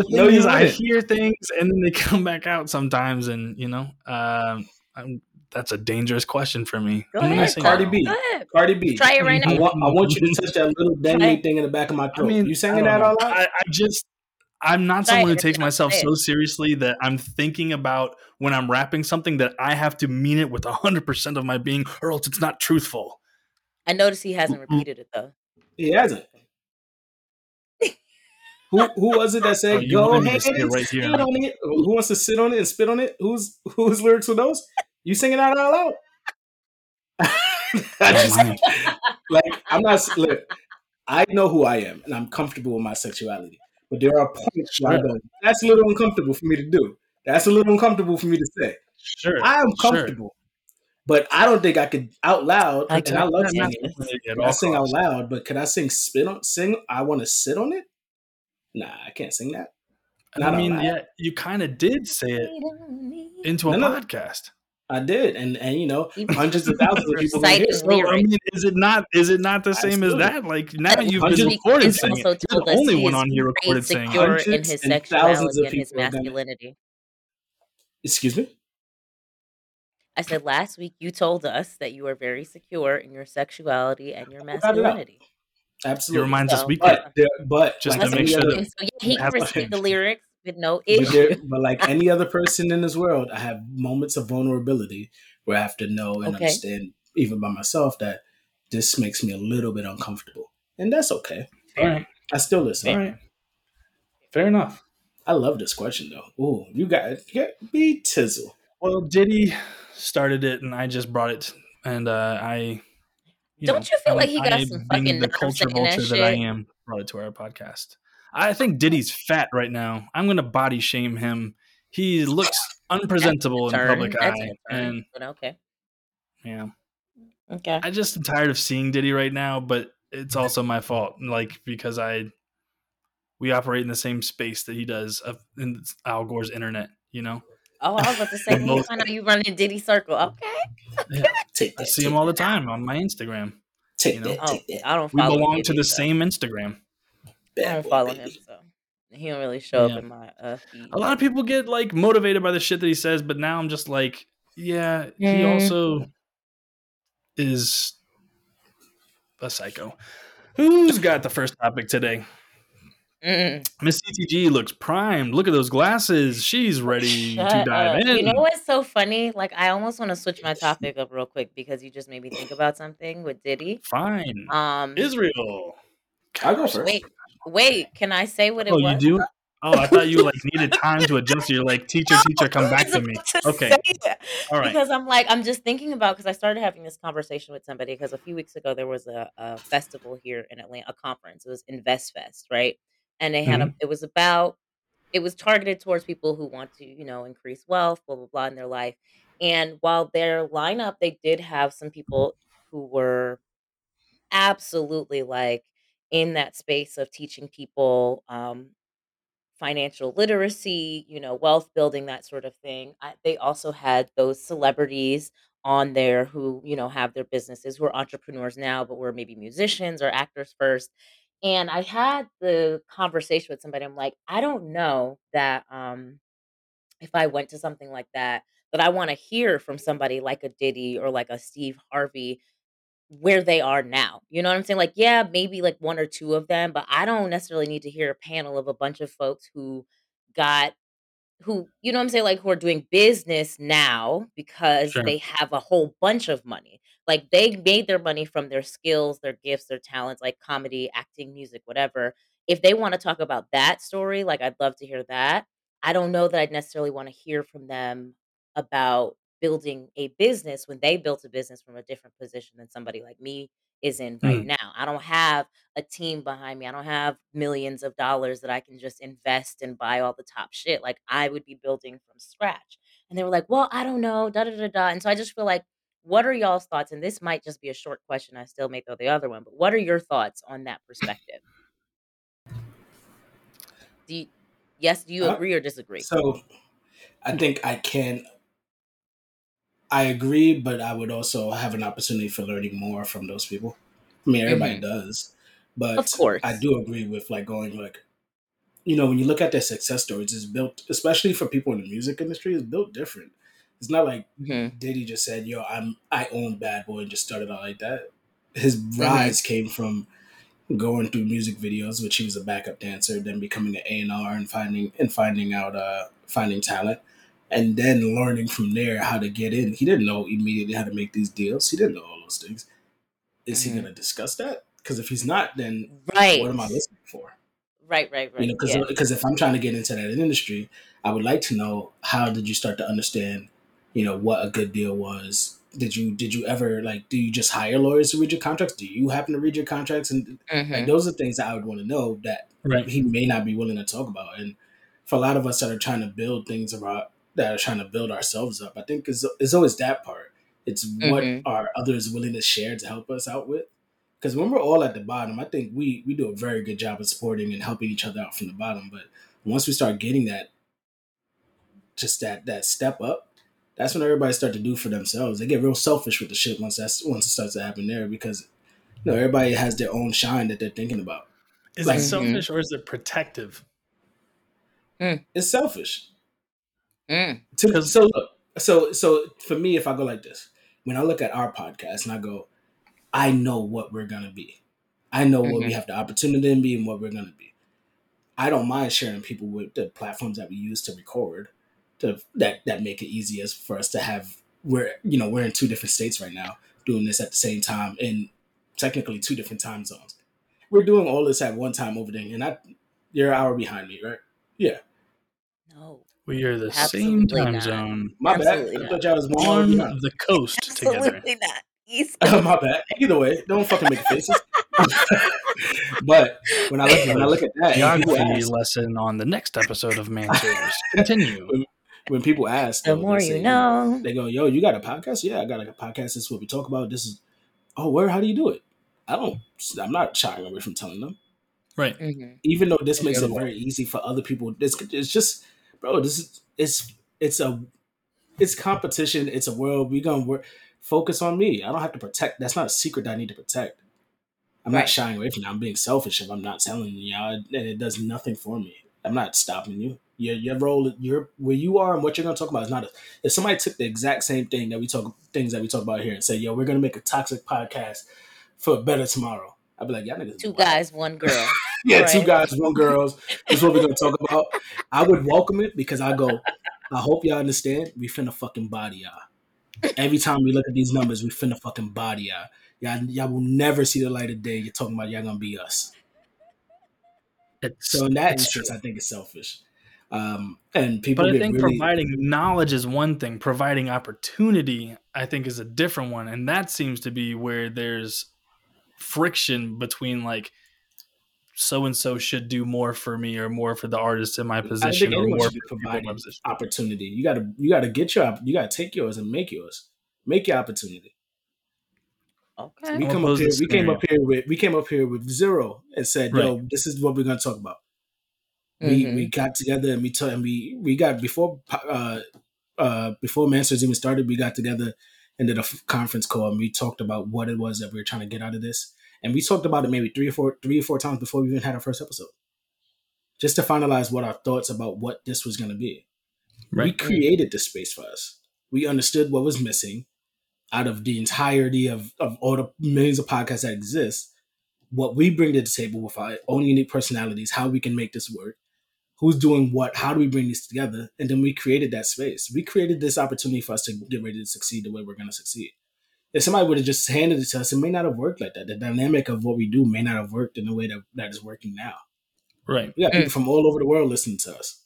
thing you is i hear things and then they [laughs] come back out sometimes and you know um I'm, that's a dangerous question for me Go I'm ahead, say Cardi. B. Go ahead. Cardi B. Try it right I now. want, I want you to touch that little dangly thing in the back of my throat. I mean, you I singing that know. all out? I, I just, I'm not someone who takes myself so seriously that I'm thinking about when I'm rapping something that I have to mean it with 100% of my being, or else it's not truthful. I noticed he hasn't mm-hmm. repeated it though. He hasn't. who who was it that [laughs] Oh, said you go wanted me to ahead and right spit here. on it? Who wants to sit on it and spit on it? Who's whose lyrics were those? You singing that out loud? [laughs] I just, Oh, like I'm not look, I know who I am and I'm comfortable with my sexuality. But there are points where I go, that's a little uncomfortable for me to do. That's a little uncomfortable for me to say. Sure. I am Sure. Comfortable. But I don't think I could out loud, I and I love not singing. saying I all sing out loud, but could I sing spit on sing I want to sit on it? Nah, I can't sing that. Not I mean, yeah, you kind of did say it into a No, no. podcast. I did, and and you know, hundreds of [laughs] thousands of people hear reciting. So, I mean, is it not? Is it not the same as that? Like now But you've been recorded is singing. You're the only one on here very recorded singing. secure in his and thousands of and his people have done masculinity. Excuse me. I said last week you told us that you are very secure in your sexuality and your got it out. masculinity. It Absolutely. reminds us So- we could. But there, but Just like to make sure other, that- so yeah, he can That's recite the lyrics with no but, issue. there, but like [laughs] any other person in this world, I have moments of vulnerability where I have to know and Okay. understand, even by myself, that this makes me a little bit uncomfortable, and that's okay. All right. I still listen. All right. Fair enough. I love this question though. Ooh, you got you got be tizzle. Well, Diddy started it, and I just brought it, and uh, I. Don't you feel I'm- like he got I, some fucking the culture saying that vulture that I am? Brought it to our podcast. I think Diddy's fat right now. I'm gonna body shame him. He looks unpresentable in public That's eye, and But okay. yeah, Okay. I just am tired of seeing Diddy right now. But it's also my fault, like because I we operate in the same space that he does of in Al Gore's internet. You know, Oh, I was about to say, let me find out you running Diddy Circle. Okay. Yeah. Take I see take him all the that. time on my Instagram. Take you know. that. Take that. I don't We belong Diddy, to the so same Instagram. I don't boy, follow him, so he don't really show Yeah. up in my uh, feed. A lot of people get like motivated by the shit that he says, but now I'm just like, yeah, he Mm. also is a psycho. Who's got the first topic today? Mm. Miss CTG looks primed. Look at those glasses. She's ready to dive up. in. You know what's so funny? Like, I almost want to switch my topic up real quick because you just made me think about something with Diddy. Fine. Um, Israel. I'll go first. wait, wait. Can I say what it Oh, you was? do? Oh, I thought you like needed time to adjust. You're like, teacher, [laughs] teacher, come back to me. Okay. All right. Because I'm like, I'm just thinking about because I started having this conversation with somebody because a few weeks ago there was a, a festival here in Atlanta, a conference. It was Invest Fest, right? And they had Mm-hmm. a. It was about. It was targeted towards people who want to, you know, increase wealth, blah blah blah, in their life. And while their lineup, they did have some people who were absolutely like in that space of teaching people um, financial literacy, you know, wealth building, that sort of thing. I, they also had those celebrities on there who, you know, have their businesses, who are entrepreneurs now, but were maybe musicians or actors first. And I had the conversation with somebody. I'm like, I don't know that um, if I went to something like that, that I want to hear from somebody like a Diddy or like a Steve Harvey where they are now. You know what I'm saying? Like, yeah, maybe like one or two of them, but I don't necessarily need to hear a panel of a bunch of folks who got who, you know what I'm saying, like who are doing business now because Sure. they have a whole bunch of money. Like they made their money from their skills, their gifts, their talents, like comedy, acting, music, whatever. If they want to talk about that story, like I'd love to hear that. I don't know that I'd necessarily want to hear from them about building a business when they built a business from a different position than somebody like me is in right Mm. now. I don't have a team behind me. I don't have millions of dollars that I can just invest and buy all the top shit. Like I would be building from scratch. And they were like, "Well, I don't know." Da da da da. And so I just feel like, what are y'all's thoughts? And this might just be a short question. I still may throw the other one, but what are your thoughts on that perspective? Do you, yes, do you Uh, agree or disagree? So I think I can. I agree, but I would also have an opportunity for learning more from those people. I mean, everybody Mhm. does, but Of course. I do agree with like going like, you know, when you look at their success stories, it's built, especially for people in the music industry, it's built different. It's not like Mhm. Diddy just said, "Yo, I'm I own Bad Boy" and just started out like that. His rise came from going through music videos, which he was a backup dancer, then becoming an A and R and finding and finding out uh finding talent, and then learning from there how to get in. He didn't know immediately how to make these deals. He didn't know all those things. Is Mhm. he going to discuss that? Because if he's not, then Right. what am I listening for? Right, right, right. You know, because yeah. if I'm trying to get into that industry, I would like to know how did you start to understand, you know, what a good deal was. Did you did you ever like do you just hire lawyers to read your contracts? Do you happen to read your contracts? And like Mhm. those are things that I would want to know that Right. he may not be willing to talk about. And for a lot of us that are trying to build things about that are trying to build ourselves up, I think is it's always that part. It's what Mhm. are others willing to share to help us out with. Because when we're all at the bottom, I think we we do a very good job of supporting and helping each other out from the bottom. But once we start getting that, just that that step up, that's when everybody start to do for themselves. They get real selfish with the shit once that's once it starts to happen there because you know everybody has their own shine that they're thinking about. Is Like- it selfish or is it protective? It's selfish. Mm. To, 'Cause- so look, so so for me, if I go like this, when I look at our podcast and I go, I know what we're gonna be. I know what we Mhm. have the opportunity to be and what we're gonna be. I don't mind sharing people with the platforms that we use to record, to that that make it easier for us to have. We're you know we're in two different states right now, doing this at the same time in technically two different time zones. We're doing all this at one time over there, and I you're an hour behind me, right? Yeah, No. We are the Absolutely same time not. zone my Absolutely bad. I thought y'all was one hour on the coast [laughs] together. Absolutely not. East [laughs] Coast. my bad. Either way, don't fucking make faces. [laughs] but when I look when I look at that, and people Geography ask, lesson on the next episode of Mansers. Continue. When people ask, The though, more they you say- know. they go, "Yo, you got a podcast? Yeah, I got a podcast. This is what we talk about. This is oh, where? How do you do it? I don't. I'm not shying away from telling them, Right. Mhm. even though this makes the it very easy for other people. It's, it's just, bro. This is it's it's a it's competition. It's a world. We're gonna work. Focus on me. I don't have to protect. That's not a secret that I need to protect. I'm Right. not shying away from that. I'm being selfish if I'm not telling you, y'all, and it does nothing for me. I'm not stopping you. Your your role, your where you are and what you're gonna talk about is not. A, if somebody took the exact same thing that we talk things that we talk about here and say, "Yo, we're gonna make a toxic podcast for a better tomorrow," I'd be like, "Y'all niggas Two wild." guys, one girl. [laughs] yeah, two guys, one girls. This is what we're gonna talk about. I would welcome it because I go. I hope y'all understand. We finna fucking body y'all. Every time we look at these numbers, we finna fucking body y'all. Y'all, y'all will never see the light of day. You're talking about y'all gonna be us. It's, So in that it's instance. I think it's selfish. Um, and people But I get think really providing knowledge is one thing. Providing opportunity, I think, is a different one, and that seems to be where there's friction between like so and so should do more for me or more for the artist in my position or more for my position. opportunity. You gotta you gotta get your you gotta take yours and make yours. Make your opportunity. Okay. We I'll come up here. We came up here with we came up here with zero and said, "Yo, this is what we're gonna talk about." We Mhm. we got together and we told and we we got before uh uh before Masters even started. We got together and did a f- conference call and we talked about what it was that we were trying to get out of this. And we talked about it maybe three or four three or four times before we even had our first episode, just to finalize what our thoughts about what this was gonna be. We created this space for us. We understood what was missing out of the entirety of, of all the millions of podcasts that exist. What we bring to the table with our own unique personalities, how we can make this work, who's doing what, how do we bring these together? And then we created that space. We created this opportunity for us to get ready to succeed the way we're going to succeed. If somebody would have just handed it to us, it may not have worked like that. The dynamic of what we do may not have worked in the way that, that is working now. Right. We got people from all over the world listening to us.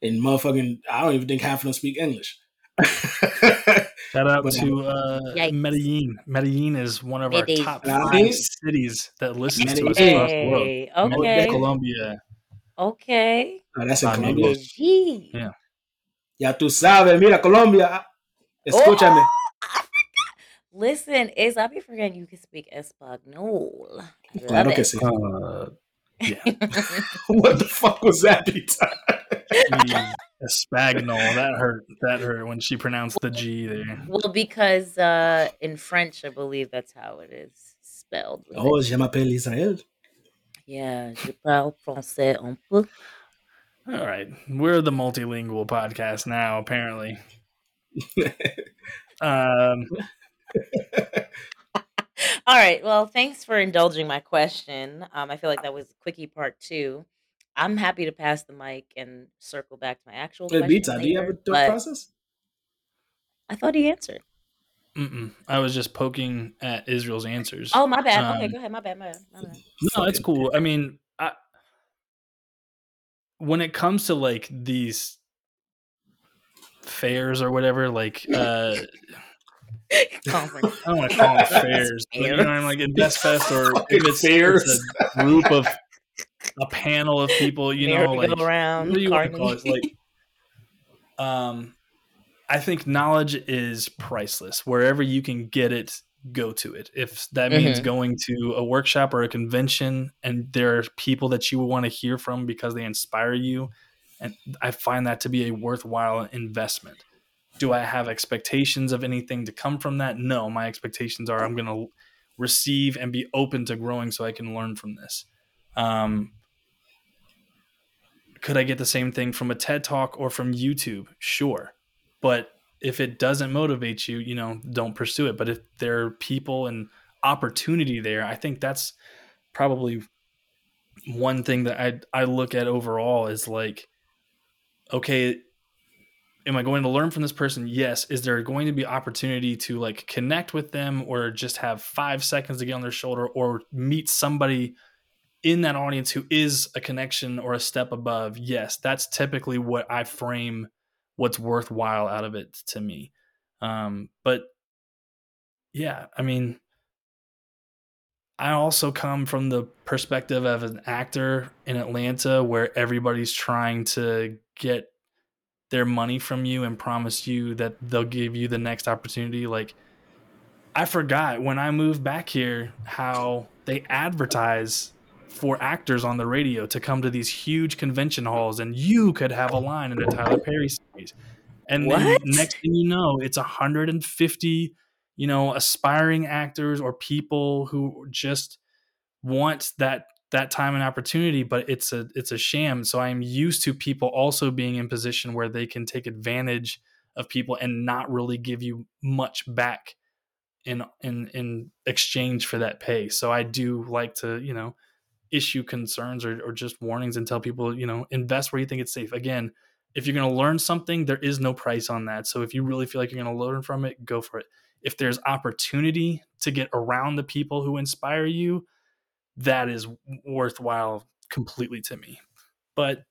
And motherfucking, I don't even think half of them speak English. [laughs] Shout out But, to uh, Yikes. Medellin. Medellin is one of our Medellin. top five cities that listens to us across the world. Hey, Medellin, okay. Colombia. Okay. Oh, that's in Ah, Colombia. maybe. Yeah. Ya tú sabes, mira, Colombia. Escúchame. Oh, [laughs] Listen, is I be forgetting you can speak Espanol. I love Claro que sí. Uh, [laughs] [laughs] what the fuck was that, Peter? Espagnol. That hurt. That hurt when she pronounced the G there. well, because uh, in French, I believe that's how it is spelled. Oh, it. je m'appelle Israel. Yeah, je parle français un peu. All right, we're the multilingual podcast now. Apparently, [laughs] um, [laughs] All right. Well, thanks for indulging my question. Um, I feel like that was quickie part two. I'm happy to pass the mic and circle back to my actual question. Bita, do you have a thought but process? I thought he answered. Mm-mm. I was just poking at Israel's answers. Oh, my bad. okay, Um, go ahead. My bad. My bad. My bad. No, it's cool. I mean, I, when it comes to like these fairs or whatever, like uh, [laughs] Conference. I don't want to call them fairs, but you know, I'm like in Best Fest or if it's, fairs. it's a [laughs] group of a panel of people, you know, like Merry-go-round, what do you want to call it? Like, um, I think knowledge is priceless. Wherever you can get it, go to it. If that means Mhm. going to a workshop or a convention, and there are people that you will want to hear from because they inspire you, and I find that to be a worthwhile investment. Do I have expectations of anything to come from that? No, my expectations are I'm going to receive and be open to growing so I can learn from this. Um, could I get the same thing from a TED talk or from YouTube? Sure. But if it doesn't motivate you, you know, don't pursue it. But if there are people and opportunity there, I think that's probably one thing that I I look at overall is like, okay, am I going to learn from this person? Yes. Is there going to be opportunity to like connect with them or just have five seconds to get on their shoulder or meet somebody in that audience who is a connection or a step above? Yes, that's typically what I frame what's worthwhile out of it to me. Um, but yeah, I mean, I also come from the perspective of an actor in Atlanta where everybody's trying to get their money from you and promise you that they'll give you the next opportunity. Like, I forgot when I moved back here how they advertise for actors on the radio to come to these huge convention halls and you could have a line in a Tyler Perry series. And What? then next thing you know, it's 150, you know, aspiring actors or people who just want that that time and opportunity, but it's a it's a sham. So I'm used to people also being in position where they can take advantage of people and not really give you much back in in in exchange for that pay. So I do like to, you know, issue concerns or, or just warnings and tell people, you know, invest where you think it's safe. Again, if you're going to learn something, there is no price on that. So if you really feel like you're going to learn from it, go for it. If there's opportunity to get around the people who inspire you, that is worthwhile completely to me. But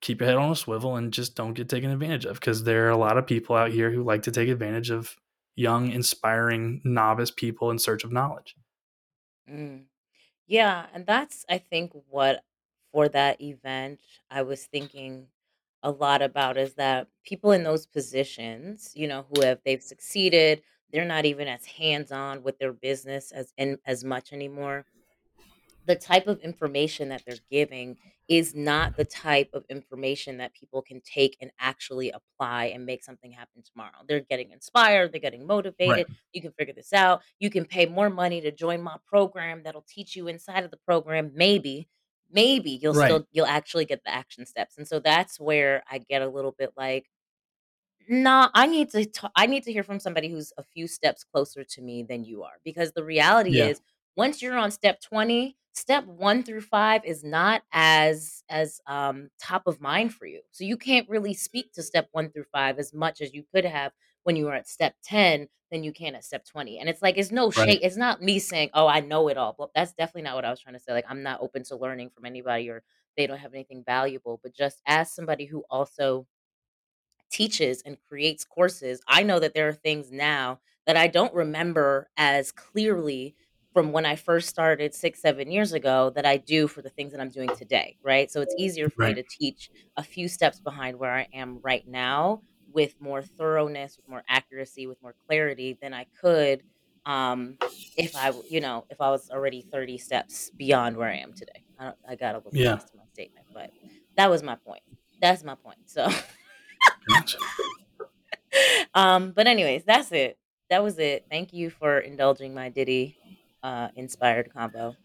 keep your head on a swivel and just don't get taken advantage of because there are a lot of people out here who like to take advantage of young, inspiring, novice people in search of knowledge. Mm. Yeah, and that's I think what for that event I was thinking a lot about is that people in those positions, you know, who have they've succeeded, they're not even as hands-on with their business as in as much anymore. The type of information that they're giving is not the type of information that people can take and actually apply and make something happen tomorrow. They're getting inspired, they're getting Right. motivated. You can figure this out. You can pay more money to join my program that'll teach you inside of the program. Maybe, maybe you'll Right. still you'll actually get the action steps. And so that's where I get a little bit like Nah, I need to ta I need to hear from somebody who's a few steps closer to me than you are, because the reality Yeah. is once you're on step 20, step 1 through 5 is not as as, um, top of mind for you. So you can't really speak to step 1 through 5 as much as you could have when you were at step 10 than you can at step 20. And it's like, it's no Right. shade it's not me saying, "Oh, I know it all." Well, that's definitely not what I was trying to say. Like, I'm not open to learning from anybody or they don't have anything valuable, but just as somebody who also teaches and creates courses, I know that there are things now that I don't remember as clearly from when I first started 6, 7 years ago that I do for the things that I'm doing today, right? So it's easier for me to teach a few steps behind where I am right now with more thoroughness, with more accuracy, with more clarity than I could um if I, you know, if I was already 30 steps beyond where I am today. I don't, I got a little Yeah. to my statement, but that was my point. That's my point. So Gotcha. [laughs] um, but anyways, that's it. That was it. Thank you for indulging my Diddy uh inspired combo.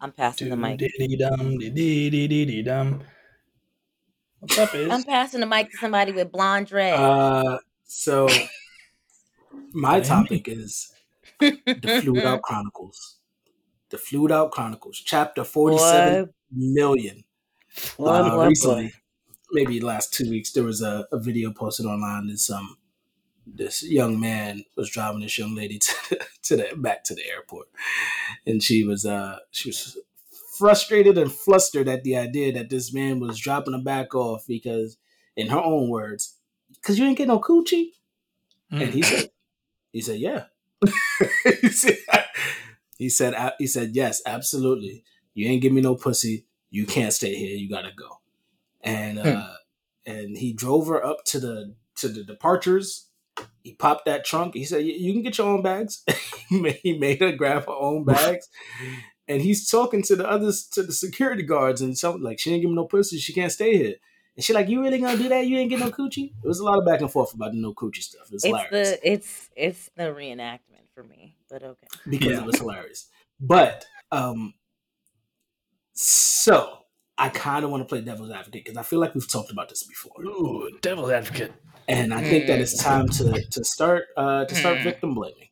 I'm passing the mic. dum diddy diddy dum. What's up, I'm passing the mic to somebody with blonde dread. Uh, so my topic is the [laughs] Fluid Out Chronicles. The Fluid Out Chronicles, chapter forty-seven boy, million. boy, Uh, boy, boy. recently, maybe last two weeks, there was a, a video posted online that some this young man was driving this young lady [laughs] to the, to the back to the airport, and she was uh she was frustrated and flustered at the idea that this man was dropping her back off because, in her own words, because you ain't get no coochie, and he Mm. said [laughs] he said yeah. [laughs] he said he said he said yes, absolutely. You ain't give me no pussy. You can't stay here. You gotta go. And Hmm. uh and he drove her up to the to the departures. He popped that trunk. He said, "You you can get your own bags." [laughs] he made he made her grab her own bags. And he's talking to the others, to the security guards, and something like, "She ain't give me no pussy. She can't stay here." And she like, "You really gonna do that? You ain't get no coochie?" It was a lot of back and forth about the no coochie stuff. It was It's hilarious the it's it's the reenactment for me, but okay. because Yeah. it was hilarious. But um, so I kind of want to play devil's advocate because I feel like we've talked about this before, Ooh, devil's advocate. And I think that it's time to to start uh, to start Mm. victim blaming.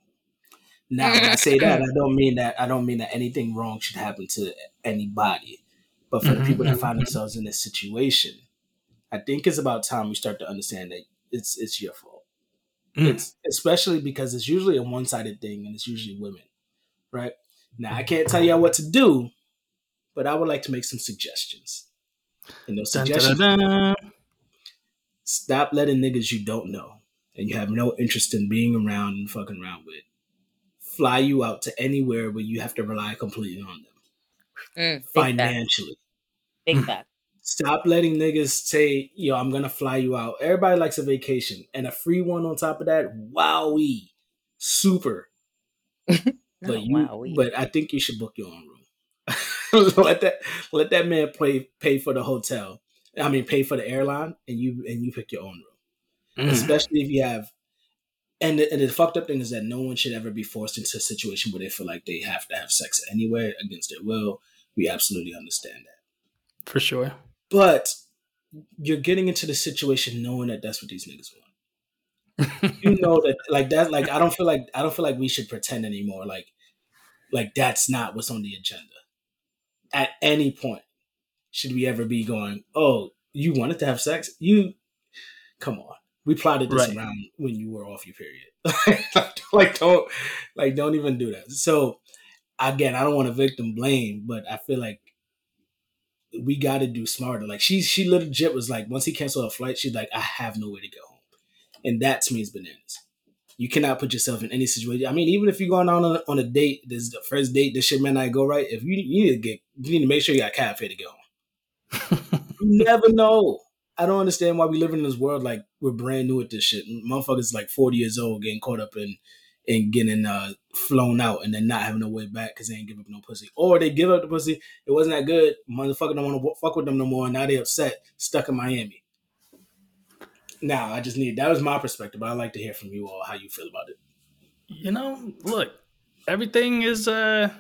Now, when I say [laughs] that, I don't mean that I don't mean that anything wrong should happen to anybody, but for the Mhm, people that find mhm. themselves in this situation, I think it's about time we start to understand that it's it's your fault. Mm. It's especially because it's usually a one sided thing, and it's usually women, right? Now, I can't tell y'all what to do, but I would like to make some suggestions. And those Dun, dun, suggestions: dun, dun. Stop letting niggas you don't know and you have no interest in being around and fucking around with fly you out to anywhere where you have to rely completely on them Mm, financially. Big Mm. fact. Stop letting niggas say, yo, I'm gonna fly you out. Everybody likes a vacation and a free one on top of that. Wowee. Super. No, [laughs] But you wow, we but I think you should book your own room. [laughs] let that let that man pay pay for the hotel. I mean pay for the airline and you and you pick your own room. mm. especially if you have. And the, and the fucked up thing is that no one should ever be forced into a situation where they feel like they have to have sex anywhere against their will. We absolutely understand that. For sure. But you're getting into the situation knowing that that's what these niggas want. [laughs] you know that like that like I don't feel like I don't feel like we should pretend anymore like like that's not what's on the agenda. At any point should we ever be going, "Oh, you wanted to have sex? You come on. We plotted this right. around when you were off your period. [laughs] like don't like don't even do that. So again, I don't want to victim blame, but I feel like we got to do smarter. Like she she legit was like once he canceled a flight, she's like, I have no way to go home, and that to me is bananas. You cannot put yourself in any situation. I mean, even if you're going on a, on a date, this is the first date, this shit may not go right. If you you need to get you need to make sure you got cafe to go home. [laughs] you never know. I don't understand why we live in this world like we're brand new at this shit. Motherfuckers like 40 years old getting caught up in and getting uh, flown out and then not having no way back because they ain't give up no pussy. Or they give up the pussy, it wasn't that good. Motherfucker don't want to fuck with them no more. And now they upset, stuck in Miami. Now I just need that was my perspective. But I'd like to hear from you all how you feel about it. You know, look, everything is uh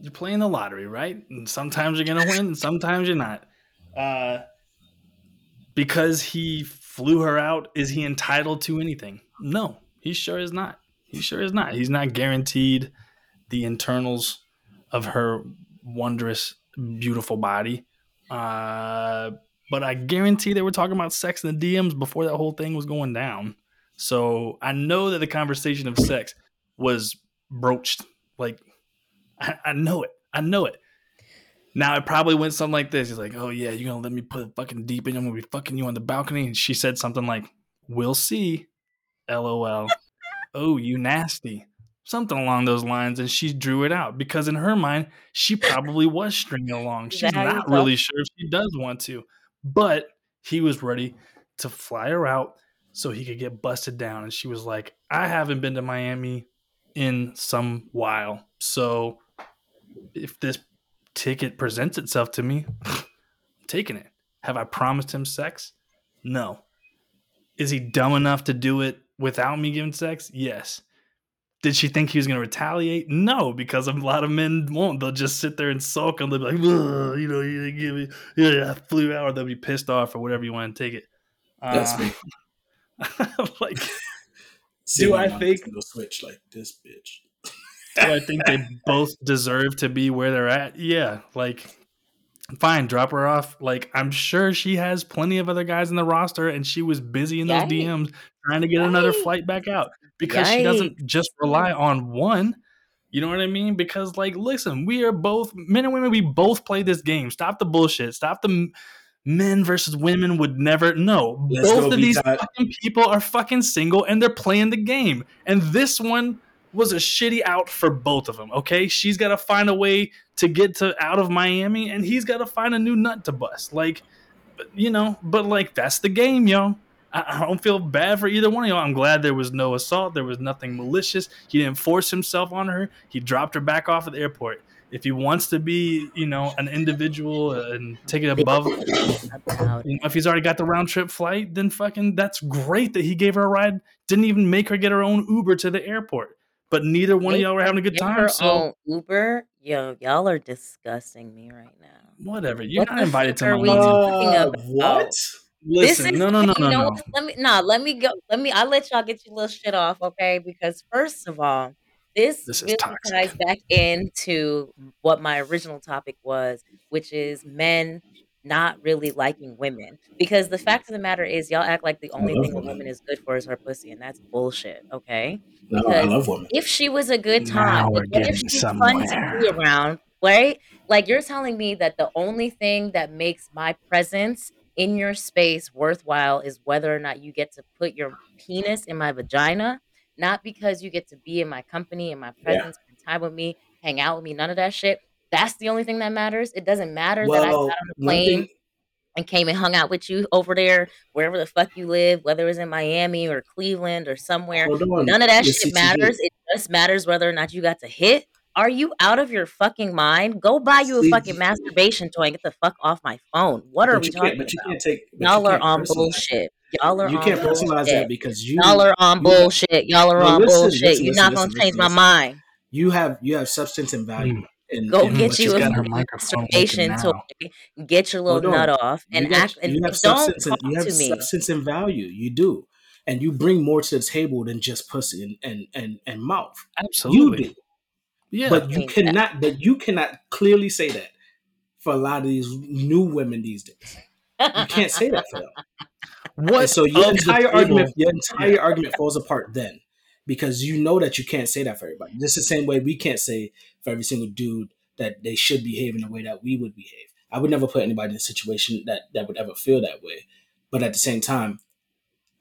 you're playing the lottery, right? And sometimes you're gonna win, and sometimes you're not. Uh because he flew her out, is he entitled to anything? No, he sure is not. He sure is not. He's not guaranteed the internals of her wondrous, beautiful body. Uh, but I guarantee they were talking about sex in the DMs before that whole thing was going down. So I know that the conversation of sex was broached. Like, I, I know it. I know it. Now it probably went something like this. He's like, "Oh yeah, you're gonna let me put a fucking deep in. I'm gonna be fucking you on the balcony." And she said something like, "We'll see." LOL [laughs] oh, you nasty. Something along those lines. And she drew it out because in her mind, she probably was stringing along. She's not really sure if she does want to. But he was ready to fly her out so he could get busted down. And she was like, I haven't been to Miami in some while. So if this ticket presents itself to me, I'm taking it. Have I promised him sex? No. Is he dumb enough to do it without me giving sex? Yes. Did she think he was going to retaliate? No, because a lot of men won't. They'll just sit there and sulk and they'll be like, you know, you didn't give me, yeah, I flew out, or they'll be pissed off or whatever you want to take it. That's uh, me. [laughs] like, do I think the switch like this bitch? Do I think they both deserve to be where they're at? Yeah, like fine, drop her off. Like I'm sure she has plenty of other guys in the roster, and she was busy in those Yikes. DMs trying to get Yikes. another flight back out because Yikes. she doesn't just rely on one. You know what I mean? Because like, listen, we are both men and women. We both play this game. Stop the bullshit. Stop the men versus women would never. No, Let's both of these fucking people are fucking single and they're playing the game. And this one was a shitty out for both of them. Okay, she's got to find a way to get to out of Miami, and he's got to find a new nut to bust. Like, you know, but like that's the game, yo. I, I don't feel bad for either one of y'all. I'm glad there was no assault. There was nothing malicious. He didn't force himself on her. He dropped her back off at the airport. If he wants to be, you know, an individual and take it above, you know, if he's already got the round trip flight, then fucking that's great that he gave her a ride. Didn't even make her get her own Uber to the airport but neither one of y'all were having a good time. So Uber, yo, y'all are disgusting me right now. Whatever. You're what not invited to my uh, What? Listen, no, no, no, no, no. Let me, nah, let me go. Let me. I'll let y'all get your little shit off, okay? Because first of all, this, this really ties back into what my original topic was, which is men not really liking women. Because the fact of the matter is, y'all act like the only thing women. a woman is good for is her pussy, and that's bullshit. Okay. No, I love women. If she was a good time, if she's somewhere. fun to be around, right? Like you're telling me that the only thing that makes my presence in your space worthwhile is whether or not you get to put your penis in my vagina, not because you get to be in my company, in my presence, yeah. spend time with me, hang out with me, none of that shit. That's the only thing that matters. It doesn't matter well, that I got on a plane thing- and came and hung out with you over there, wherever the fuck you live, whether it's in Miami or Cleveland or somewhere. None of that shit matters. It just matters whether or not you got to hit. Are you out of your fucking mind? Go buy you a fucking masturbation toy and get the fuck off my phone. What are but we you talking can't. But you about? can't take. But you Y'all are can't on bullshit. Y'all are You on can't personalize that because you. Y'all are on you- bullshit. Y'all are No, on listen, bullshit. listen, You're listen, not gonna listen, change listen, my listen. mind. You have you have substance and value. Mm. In, Go in get you a got her microphone masturbation toy. Get your oh, little nut off and you got, act and you have and don't substance and talk you have to me. substance and value. You do, and you bring more to the table than just pussy and and and, and mouth. Absolutely. You do, Yeah. but you mean, that- cannot. But you cannot clearly say that for a lot of these new women these days. You can't say that for them. what And so your of the entire table- argument, your entire argument falls apart then, because you know that you can't say that for everybody. Just the same way we can't say for every single dude that they should behave in the way that we would behave. I would never put anybody in a situation that that would ever feel that way. But at the same time,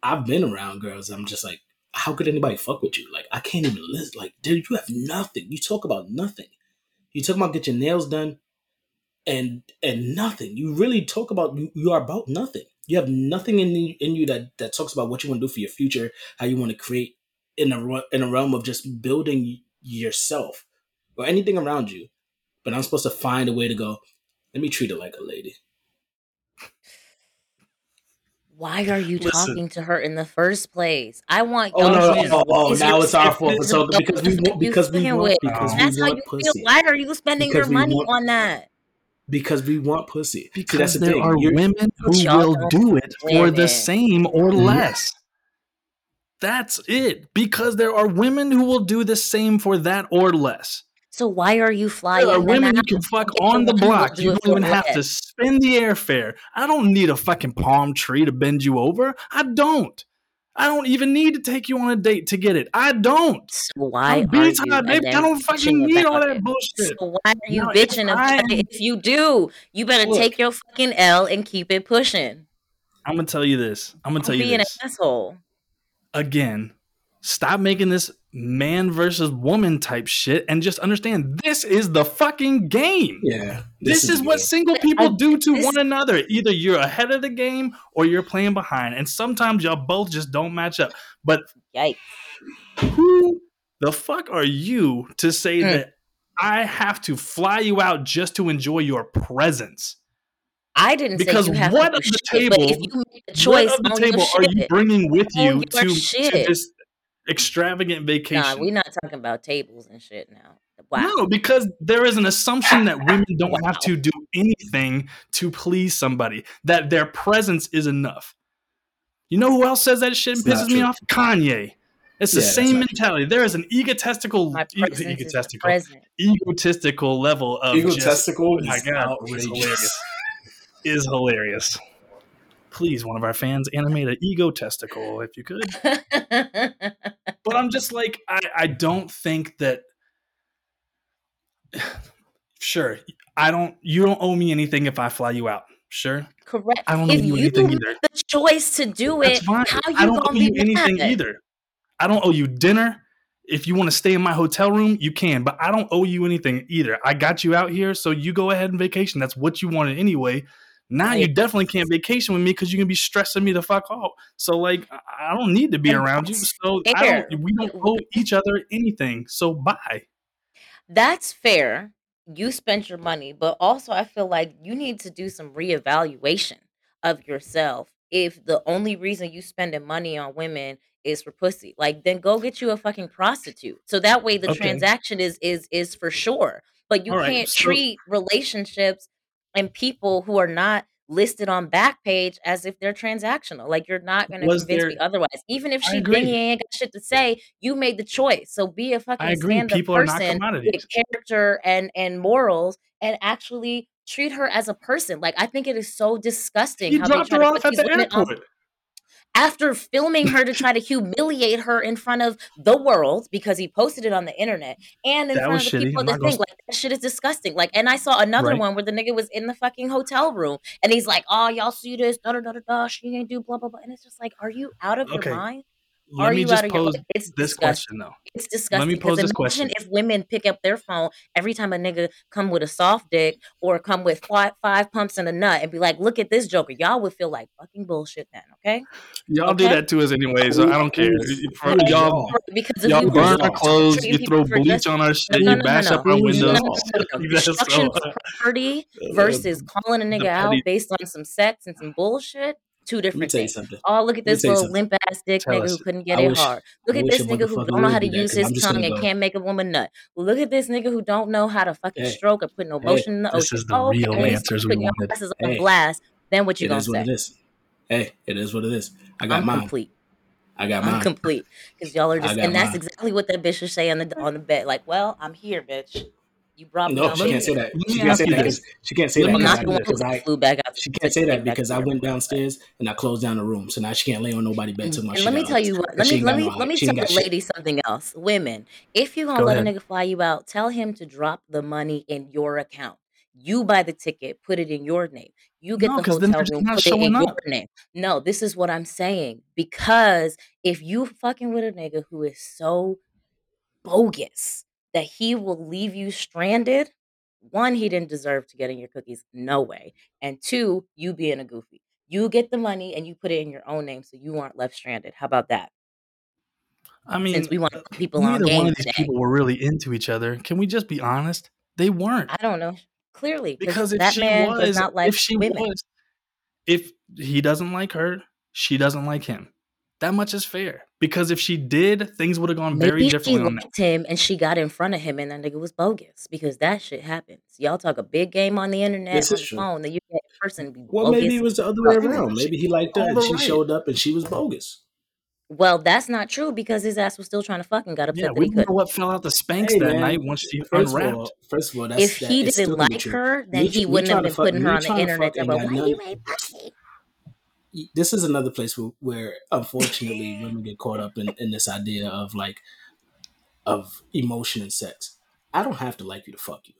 I've been around girls. I'm just like, how could anybody fuck with you? Like, I can't even listen. Like, dude, you have nothing. You talk about nothing. You talk about get your nails done, and and nothing. You really talk about you, you are about nothing. You have nothing in in you that that talks about what you want to do for your future, how you want to create in a in a realm of just building yourself or anything around you. But I'm supposed to find a way to go. Let me treat her like a lady. Why are you Listen. talking to her in the first place? I want Oh y'all no! to no just oh, oh, now it's our fault for standards talking of because we what want you because we want with. because That's we how want you pussy feel. Why are you spending your Because we money want- on that? because we want pussy. See, because that's the there thing. are You're- women who will don't do it for women. the same or Yeah. less. That's it. Because there are women who will do the same for that or less. So why are you flying There are women you can fuck on the one who will block. You don't even have to spend the airfare. I don't need a fucking palm tree to bend you over. I don't. I don't even need to take you on a date to get it. I don't. So why I'm are you baby. I don't fucking need all that it? bullshit. So why are you if bitching I about it? If you do, you better Look. take your fucking L and keep it pushing. I'm gonna tell you this. I'm gonna Don't tell you this. be an asshole. Again, stop making this man versus woman type shit and just understand this is the fucking game. yeah, This, is, the what single people I- do to this- one another. Either you're ahead of the game or you're playing behind. And sometimes y'all both just don't match up. But Yikes. who the fuck are you to say Mm. that I have to fly you out just to enjoy your presence? I didn't Because say you have what to of do the shit, but if table- you make a choice what of the table are you bringing with you to, to this extravagant vacation? nah, we're not talking about tables and shit now. Wow. No, because there is an assumption that women [laughs] don't have to do anything to please somebody, that their presence is enough. You know who else says that shit and It's not pisses me off? Kanye. It's the Yeah, same not true. mentality. There is an egotistical, My e- presence is the egotistical, egotistical level of just Egotistical oh my is God, it's outrageous. Is hilarious. Please, one of our fans, animate an ego testicle if you could. [laughs] but I'm just like, I, I don't think that. [sighs] Sure, I don't. You don't owe me anything if I fly you out. Sure, Correct. I don't owe if you you anything either. the choice to do That's it, fine. how you I don't owe you anything either. I don't owe you dinner. If you want to stay in my hotel room, you can, but I don't owe you anything either. I got you out here, so you go ahead and vacation. That's what you wanted anyway. Now you definitely can't vacation with me because you're gonna be stressing me the fuck out. So like, I- don't need to be around you. So I don't. We don't owe each other anything. So bye. That's fair. You spent your money, but also I feel like you need to do some reevaluation of yourself. If the only reason you spending money on women is for pussy, like then go get you a fucking prostitute. So that way the Okay. transaction is is is for sure. But you All right, can't so- treat relationships and people who are not listed on Backpage as if they're transactional. Like you're not going to convince there- me otherwise. Even if she ain't got shit to say, you made the choice. So be a fucking I agree. People are not person commodities. with character and and morals and actually treat her as a person. Like I think it is so disgusting You how dropped her off at the women on airport. After filming her to try to [laughs] humiliate her in front of the world because he posted it on the internet and in That front of the shitty. people the gonna thing. Like that shit is disgusting. Like, and I saw another Right. one where the nigga was in the fucking hotel room and he's like, "Oh, y'all see this? Da da da da da. She ain't do blah blah blah." And it's just like, are you out of Okay. your mind? Let Are me you just out of your pose? It's this disgusting. question though. It's Let me pose this imagine question. if women pick up their phone every time a nigga come with a soft dick or come with five, five pumps and a nut and be like, "Look at this joker." Y'all would feel like fucking bullshit then, okay? Y'all do that to us anyway, so I don't care. For y'all, y'all? Because y'all you burn our clothes, you throw bleach just- on our no, shit, no, you no, no, bash no. up our Who's windows. No, no, no, no, no. [laughs] So- Destruction of property [laughs] uh, versus calling a nigga out based on some sex and some bullshit. Two different things. Oh, look at this little something. limp ass dick Tell nigga us. who couldn't get I it wish- hard. Look I at this nigga who don't know how to use his tongue and go. can't make a woman nut. Look at this nigga who don't know how to fucking Hey. stroke or put no Hey. motion in the This ocean. is the Oh, real okay, answers we your wanted. on Hey. blast. Then what you It gonna is what it say? Hey, it is what it is. I got I'm mine. complete. I got I'm mine. complete because y'all are just, and that's mine. exactly what that bitch should saying on the on the bed. Like, well, I'm here, bitch. You brought No, she can't say that. She can't say that because she can't say that I'm ask not you the one this. because I flew back out. she can't say that because I went downstairs and I closed down the room. So now she can't lay on nobody bed mm, my And shit let me tell you what. Let me let me let me tell the lady something else. Women, if you gonna let a nigga fly you out, tell him to drop the money in your account. You buy the ticket, put it in your name. You get No, the hotel room, put it in showing your name. No, this is what I'm saying. Because if you fucking with a nigga who is so bogus that he will leave you stranded, one, he didn't deserve to get in your cookies. No way. And two, you being a goofy. You get the money and you put it in your own name so you aren't left stranded. How about that? I mean, Since we want uh, people on game one of these today. people were really into each other. Can we just be honest? They weren't. I don't know. Clearly, Because if that she man does not like if she women. was, if he doesn't like her, she doesn't like him. That much is fair. Because if she did, things would have gone very Maybe she differently on that. liked him and she got in front of him and that nigga was bogus because that shit happens. Y'all talk a big game on the internet, This on is the true. phone, then you get a person be Well, maybe it was the other way Fuck. around. Maybe he liked her and she showed up and she was bogus. Well, that's not true because his ass was still trying to fuck and got upset Yeah, that we he don't know couldn't. what fell out the Spanx Hey, that man. night once she First of all, first of all, that's If that, he it's didn't still gonna be like her, then Me, he me wouldn't have trying been putting her on the internet fuck talking ain't about got why you ain't fucking. This is another place where, where unfortunately [laughs] women get caught up in, in this idea of like of emotion and sex. I don't have to like you to fuck you.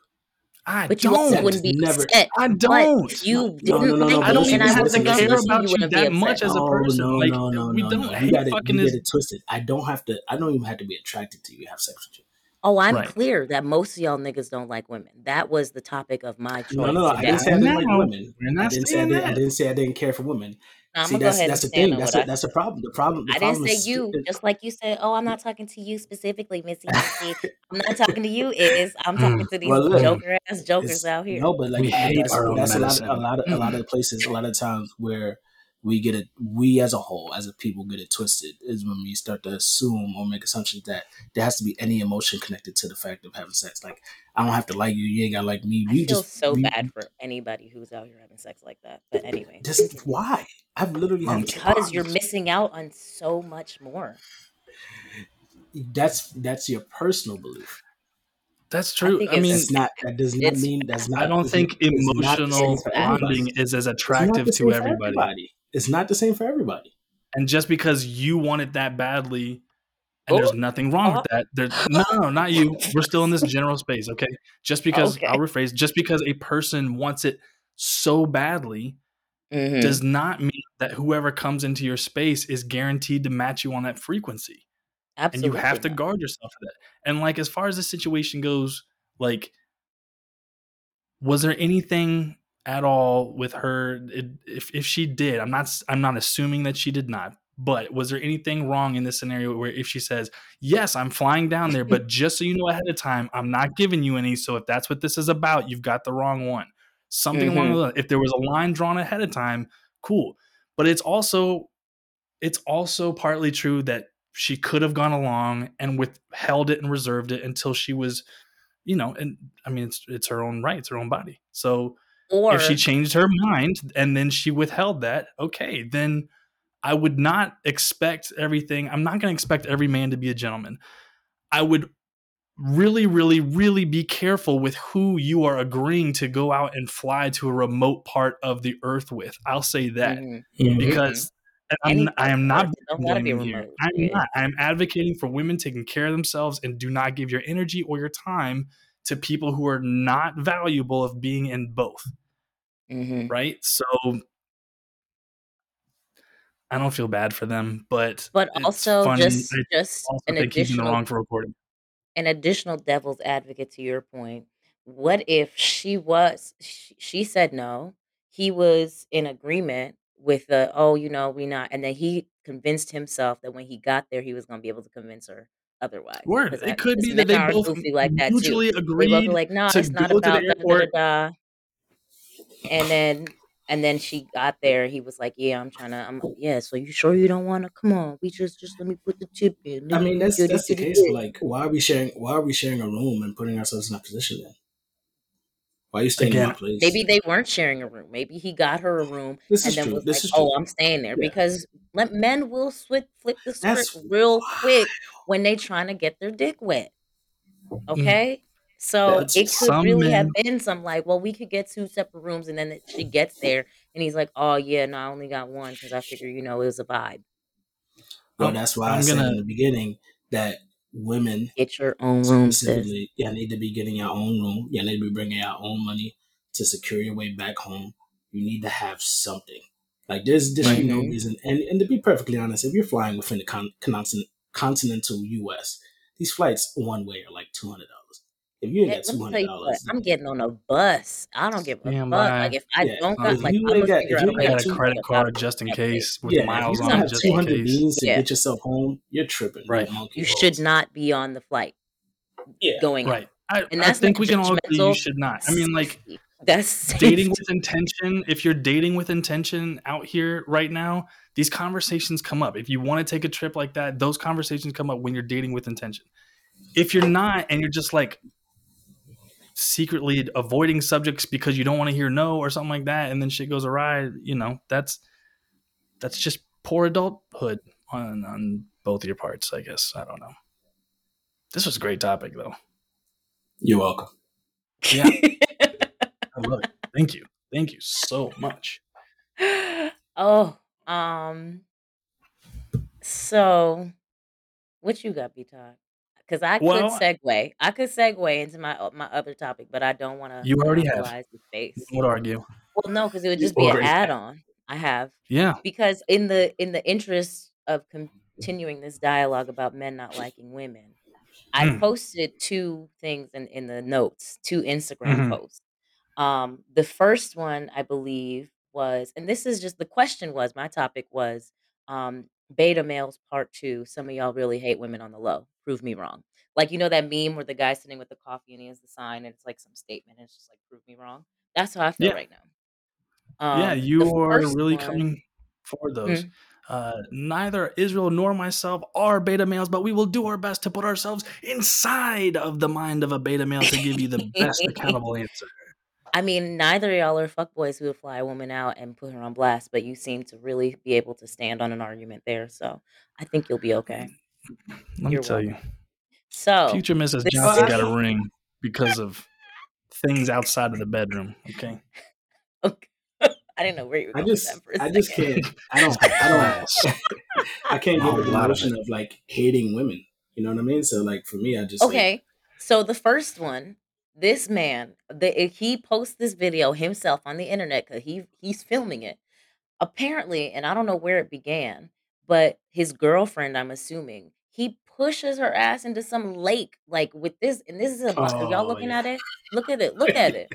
I But you also don't. wouldn't be Never- upset. I don't. you No, no, didn't no, no, like no, I don't me listen, and even have to wasn't gonna listen, care listen, listen. you about you that much as a Oh person. no, Like no, no, we no, don't no. You got to fucking you this. get it twisted. I don't have to. I don't even have to be attracted to you. to Have sex with you. Oh, I'm Right. clear that most of y'all niggas don't like women. That was the topic of my choice No, no, no. I didn't say I didn't like women. I didn't say I didn't. I didn't say I didn't care for women. I'm See, gonna go that's ahead that's the and stand thing. on That's what a, I that's said. the problem. The problem. The I didn't problem say is you, just like you said, oh, I'm not talking to you specifically, Missy Missy. I'm not talking to you, is I'm talking to these Well, look, joker ass jokers it's out here. no, but like We but hate that's our own that's a lot of medicine. a lot of a lot Mm. [laughs] of places. A lot of times where we get it, we as a whole, as a people, get it twisted is when we start to assume or make assumptions that there has to be any emotion connected to the fact of having sex. Like I don't have to like you. You ain't gotta like me. I We feel just so we, bad for anybody who's out here having sex like that. But anyway, Just continue. why? I've literally had because you're missing out on so much more. That's that's your personal belief. That's true. think I mean, That's not. That does not it's mean. That's not. I don't think it's not the same emotional bonding is as attractive to everybody. everybody. It's not the same for everybody. And just because you want it that badly, and Oh, there's nothing wrong with that. There's no, no, not you. We're still in this [laughs] general space, okay? Just because Okay. I'll rephrase, just because a person wants it so badly Mhm. does not mean that whoever comes into your space is guaranteed to match you on that frequency. Absolutely. and you have to guard yourself for that. And like as far as the situation goes, like was there anything at all with her it, if if she did? I'm not I'm not assuming that she did not. But was there anything wrong in this scenario where if she says, "Yes, I'm flying down there, but [laughs] just so you know ahead of time, I'm not giving you any. So if that's what this is about, you've got the wrong one." Something along Mhm. those lines. If there was a line drawn ahead of time, cool. But it's also it's also partly true that she could have gone along and withheld it and reserved it until she was, you know, and I mean it's it's her own right, it's her own body. So Or if she changed her mind and then she withheld that, okay, then I would not expect everything. I'm not going to expect every man to be a gentleman. I would really, really, really be careful with who you are agreeing to go out and fly to a remote part of the earth with. I'll say that Mhm. because and Any I'm, I am not Earth, it don't gotta be blaming here. remote, I'm yeah. not. I'm advocating for women taking care of themselves and do not give your energy or your time to people who are not valuable of being in both. Mhm. Right. So I don't feel bad for them, but But also funny. just I just also an think he's in the additional wrong for reporting. an additional devil's advocate to your point. What if she was she, she said no, he was in agreement with the oh, you know, we not and then he convinced himself that when he got there he was going to be able to convince her otherwise Word. It could be that they both like that too. mutually They both agreed like, "No, to it's not go to the about da da da airport. da." da." And then and then she got there. He was like, "Yeah, I'm trying to. I'm like, yeah. So you sure you don't want to? Come on, we just just let me put the tip in. I mean, that's Do, do, that's the do, do, case. But like, why are we sharing? Why are we sharing a room and putting ourselves in that position? Then why are you staying in my place? Maybe they weren't sharing a room. Maybe he got her a room this and is then true. was This like, is "Oh, true. I'm staying there," Yeah, because let men will switch flip the script that's real quick when they trying to get their dick wet. mm, Okay. So that's it could some really have been some like, well, we could get two separate rooms, and then it- she gets there, and he's like, "Oh yeah, no, I only got one because I figure you know it was a vibe. well. That's why I I'm said gonna, in the beginning that women Get your own room, specifically, you need to be getting your own room. You need to be bringing your own money to secure your way back home. You need to have something. Like there's there should right. no hmm reason. And and to be perfectly honest, if you're flying within the con- continental U.S., these flights one way are like two hundred dollars. If you ain't Hey, got let two me tell hundred you what. dollars, I'm getting on a bus. I don't give a Stand fuck. Like if I yeah. don't got, If like you I'm got, if you a ain't way I got got a credit up out of card just in case with yeah, if you on don't have just two in hundred case. beans to Yeah, get yourself home, you're tripping. Right. a monkey you should not be on the flight Yeah. going Right. I, and that's not think we can all agree you should not. I mean, like. That's dating with intention, if you're dating with intention out here right now, these conversations come up. If you want to take a trip like that, those conversations come up when you're dating with intention. If you're not and you're just like secretly avoiding subjects because you don't want to hear no or something like that and then shit goes awry, you know, that's that's just poor adulthood on on both of your parts, I guess. I don't know. This was a great topic though. You're welcome. Yeah, [laughs] I love it. Thank you. Thank you so much. [sighs] oh, um, so what you got, B Talk? Because I could segue. I could segue into my my other topic, but I don't want to you already have. the space. Would argue. Well, no, because it would You just be an add-on. I have Yeah. because in the in the interest of continuing this dialogue about men not liking women, I Mm. posted two things in in the notes, two Instagram Mhm. posts. Um, the first one I believe was, and this is just the question was my topic was um, beta males part two. Some of y'all really hate women on the low. Prove me wrong. Like you know that meme where the guy's sitting with the coffee and he has the sign and it's like some statement. And it's just like prove me wrong. That's how I feel Yeah. right now. Yeah, Um, the you are really one, coming for those. Hmm. Uh, neither Israel nor myself are beta males, but we will do our best to put ourselves inside of the mind of a beta male to give you the best accountable [laughs] answer. I mean, neither of y'all are fuckboys who would fly a woman out and put her on blast, but you seem to really be able to stand on an argument there. So I think you'll be okay. Let me You're tell welcome. you, So future Mrs. Johnson Well, got I, a [laughs] ring because of things outside of the bedroom. Okay, okay. [laughs] I didn't know where you were I going with that just, for a I just can't. I don't. I don't. [laughs] class, I can't get the lot of notion of like hating women. You know what I mean? So like for me, I just like Okay. So the first one, this man, the eh, he posts this video himself on the internet because he he's filming it. Apparently, and I don't know where it began, but his girlfriend, I'm assuming, he pushes her ass into some lake, like with this, and this is a are y'all oh looking yeah, at it? Look at it, look at it.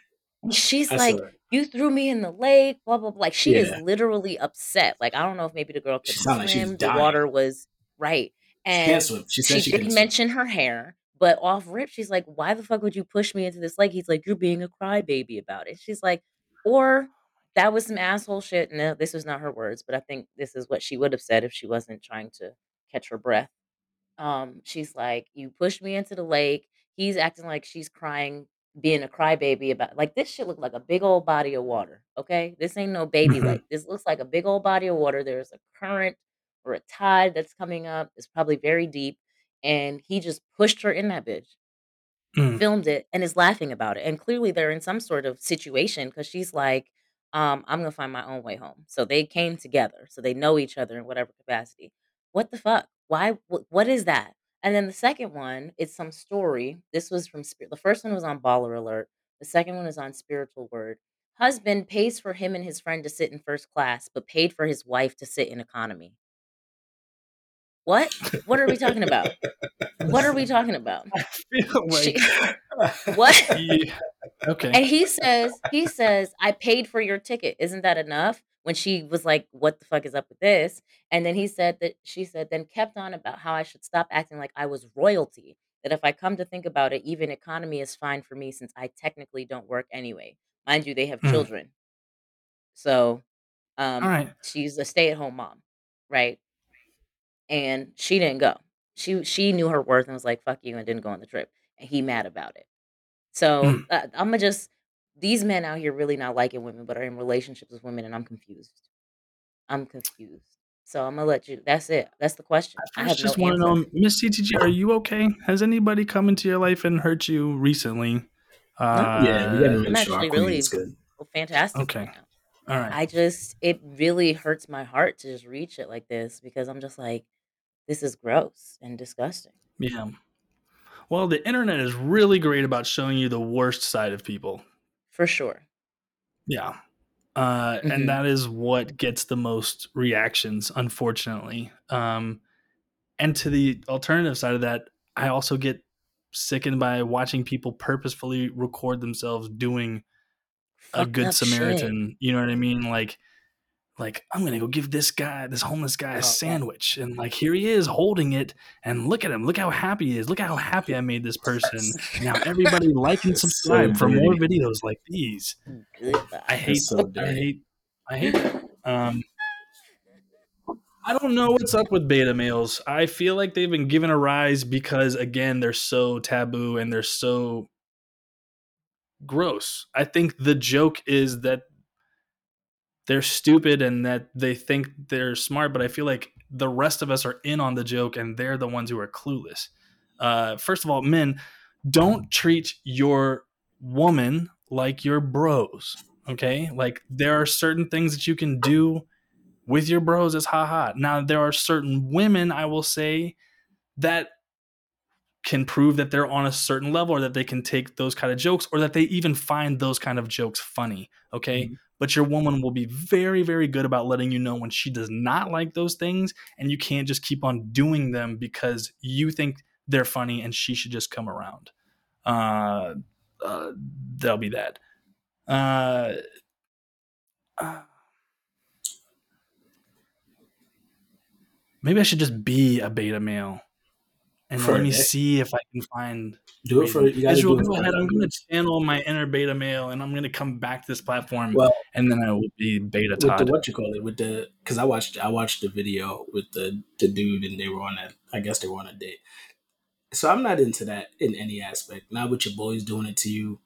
[laughs] She's I like, you threw me in the lake, blah blah blah. Like she is literally upset. Like I don't know if maybe the girl couldn't sounded like swim, the water was right, and swim. She said she she did swim. mention her hair, but off rip, she's like, why the fuck would you push me into this lake? He's like, you're being a crybaby about it. She's like, or that was some asshole shit. No, this was not her words, but I think this is what she would have said if she wasn't trying to catch her breath. Um, she's like, "You pushed me into the lake." He's acting like she's crying, being a crybaby about like this shit looked like a big old body of water. Okay, this ain't no baby Mhm. lake. This looks like a big old body of water. There's a current or a tide that's coming up. It's probably very deep, and he just pushed her in that bitch Mm. filmed it and is laughing about it. And clearly they're in some sort of situation because she's like, um, I'm gonna find my own way home. So they came together. So they know each other in whatever capacity. What the fuck? Why what, what is that? And then the second one, it's some story. This was from Spirit. The first one was on Baller Alert. The second one is on Spiritual Word. husband pays for him and his friend to sit in first class, but paid for his wife to sit in economy. What? What are we talking about? What are we talking about? [laughs] Like She- [laughs] what? Yeah. Okay. And he says, he says, I paid for your ticket. Isn't that enough? When she was like, What the fuck is up with this? And then he said that she said, then kept on about how I should stop acting like I was royalty. That if I come to think about it, even economy is fine for me since I technically don't work anyway. Mind you, they have Mm. children. So um right. she's a stay-at-home mom, right? And she didn't go. She she knew her worth and was like, fuck you, and didn't go on the trip. And he mad about it. So Mm. uh, I'm gonna just these men out here really not liking women, but are in relationships with women, and I'm confused. I'm confused. So I'm gonna let you. That's it. That's the question. I I have just no want to know, Miss CTG, are you okay? Has anybody come into your life and hurt you recently? Uh, yeah, we I'm make sure our actually really queen's good. fantastic. Okay. right now. All right. I just it really hurts my heart to just reach it like this because I'm just like, this is gross and disgusting. yeah. Well, the internet is really great about showing you the worst side of people. For sure. Yeah. Uh, Mhm. And that is what gets the most reactions, unfortunately. Um, and to the alternative side of that, I also get sickened by watching people purposefully record themselves doing a good up shit. Samaritan. You know what I mean? Like, like I'm gonna go give this guy, this homeless guy, a sandwich, and like here he is holding it, and look at him, look how happy he is, look how happy I made this person. [laughs] Now everybody like and That's so subscribe for more videos like these. I hate, so I hate, I hate. Um, I don't know what's up with beta males. I feel like they've been given a rise because again they're so taboo and they're so gross. I think the joke is that they're stupid and that they think they're smart, but I feel like the rest of us are in on the joke and they're the ones who are clueless. Uh, first of all, men, don't treat your woman like your bros. Okay. Like there are certain things that you can do with your bros as haha. Now, there are certain women, I will say, that can prove that they're on a certain level or that they can take those kind of jokes or that they even find those kind of jokes funny. Okay. Mhm. But your woman will be very, very good about letting you know when she does not like those things. And you can't just keep on doing them because you think they're funny and she should just come around. Uh, uh, that'll be that. Uh, uh, maybe I should just be a beta male. And For let me day? see if I can find Do it for you gotta Israel, go ahead. I'm going to channel my inner beta male, and I'm going to come back to this platform, Well, and then I will be beta with the what you call it with the because I watched I watched the video with the the dude and they were on a I guess they were on a date. So I'm not into that in any aspect. Not with your boys doing it to you.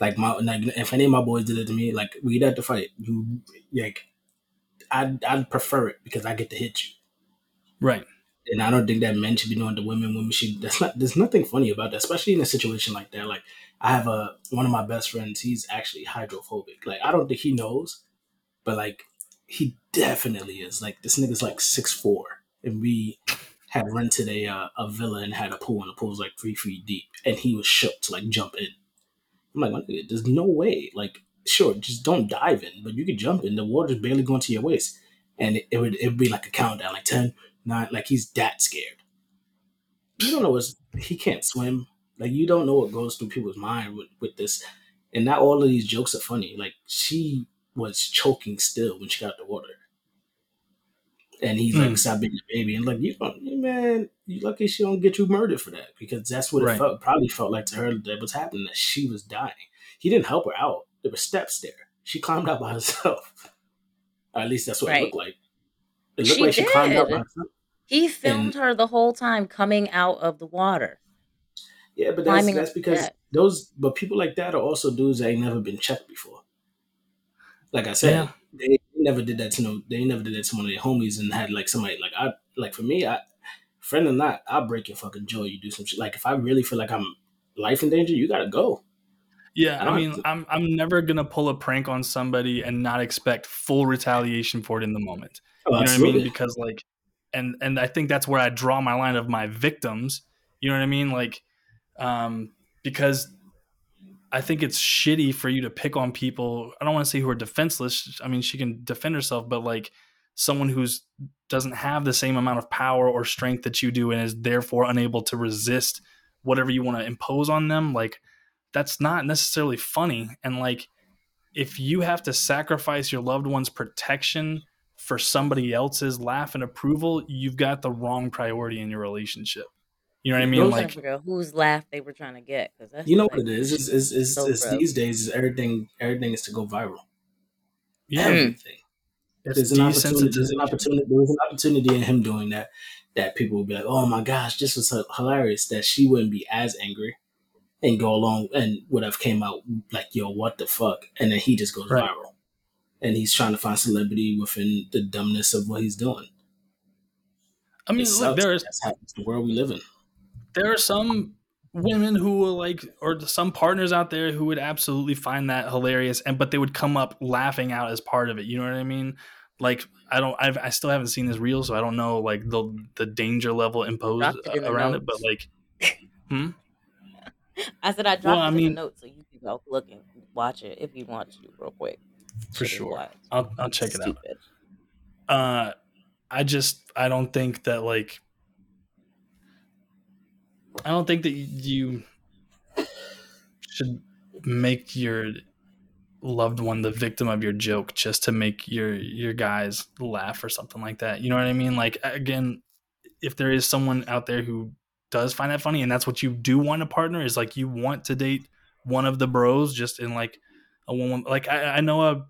Like my like if any of my boys did it to me, like we'd have to fight. You like I'd I'd prefer it because I get to hit you. Right. And I don't think that men should be doing to women. Women should. That's not. There's nothing funny about that, especially in a situation like that. Like I have a one of my best friends. He's actually hydrophobic. Like I don't think he knows, but like he definitely is. Like this nigga's like six four, and we had rented a uh, a villa and had a pool, and the pool was like three feet deep, and he was shook to like jump in. I'm like, there's no way. Like, sure, just don't dive in, but you could jump in. The water's barely going to your waist, and it, it would it would be like a countdown, like 10, 9, like he's that scared. You don't know what's he can't swim. Like you don't know what goes through people's mind with, with this. And not all of these jokes are funny. Like she was choking still when she got the water. And he's like, Mm. stop being a baby. And like, you don't, man, you lucky she don't get you murdered for that. Because that's what Right. it felt probably felt like to her that was happening, that she was dying. He didn't help her out. There were steps there. She climbed out by [laughs] herself. Or at least that's what it looked like. It looked She like she climbed out by did. He filmed her the whole time coming out of the water. Yeah, but that's that's because that. those but people like that are also dudes that ain't never been checked before. Like I said, Yeah. they never did that to no they never did that to one of their homies and had like somebody like I like for me, I friend or not, I'll break your fucking jaw, you do some shit. Like if I really feel like I'm life in danger, you gotta go. Yeah, I I mean, to- I'm I'm never gonna pull a prank on somebody and not expect full retaliation for it in the moment. Oh, You know what I mean? Because like, and and I think that's where I draw my line of my victims. You know what I mean? Like, um, because I think it's shitty for you to pick on people. I don't want to say who are defenseless. I mean, she can defend herself, but like someone who's doesn't have the same amount of power or strength that you do and is therefore unable to resist whatever you want to impose on them, like that's not necessarily funny. And like if you have to sacrifice your loved one's protection for somebody else's laugh and approval, you've got the wrong priority in your relationship. You know what I mean? Like trying to figure out whose laugh they were trying to get because that's You know like what it is? Is is, is, so is these days is everything everything is to go viral. yeah, Everything. There's an opportunity. There's an opportunity. There was an opportunity in him doing that. That people would be like, "Oh my gosh, this was hilarious." That she wouldn't be as angry and go along and would have came out like, "Yo, what the fuck?" And then he just goes Right. viral, and he's trying to find celebrity within the dumbness of what he's doing. I mean, It look, there is That's the world we live in. there are some women who will like or some partners out there who would absolutely find that hilarious and but they would come up laughing out as part of it you know what i mean like i don't I've, i still haven't seen this reel so i don't know like the the danger level imposed Dropped it in around it but like hmm [laughs] I said I dropped Well, I it in mean- the notes so you can go look and watch it if you want to real quick. For sure. i'll, I'll check it out. Uh i just i don't think that like i don't think that you should make your loved one the victim of your joke just to make your your guys laugh or something like that. You know what i mean? Like again if there is someone out there who does find that funny and that's what you do want a partner is like you want to date one of the bros just in like a woman like i, I know a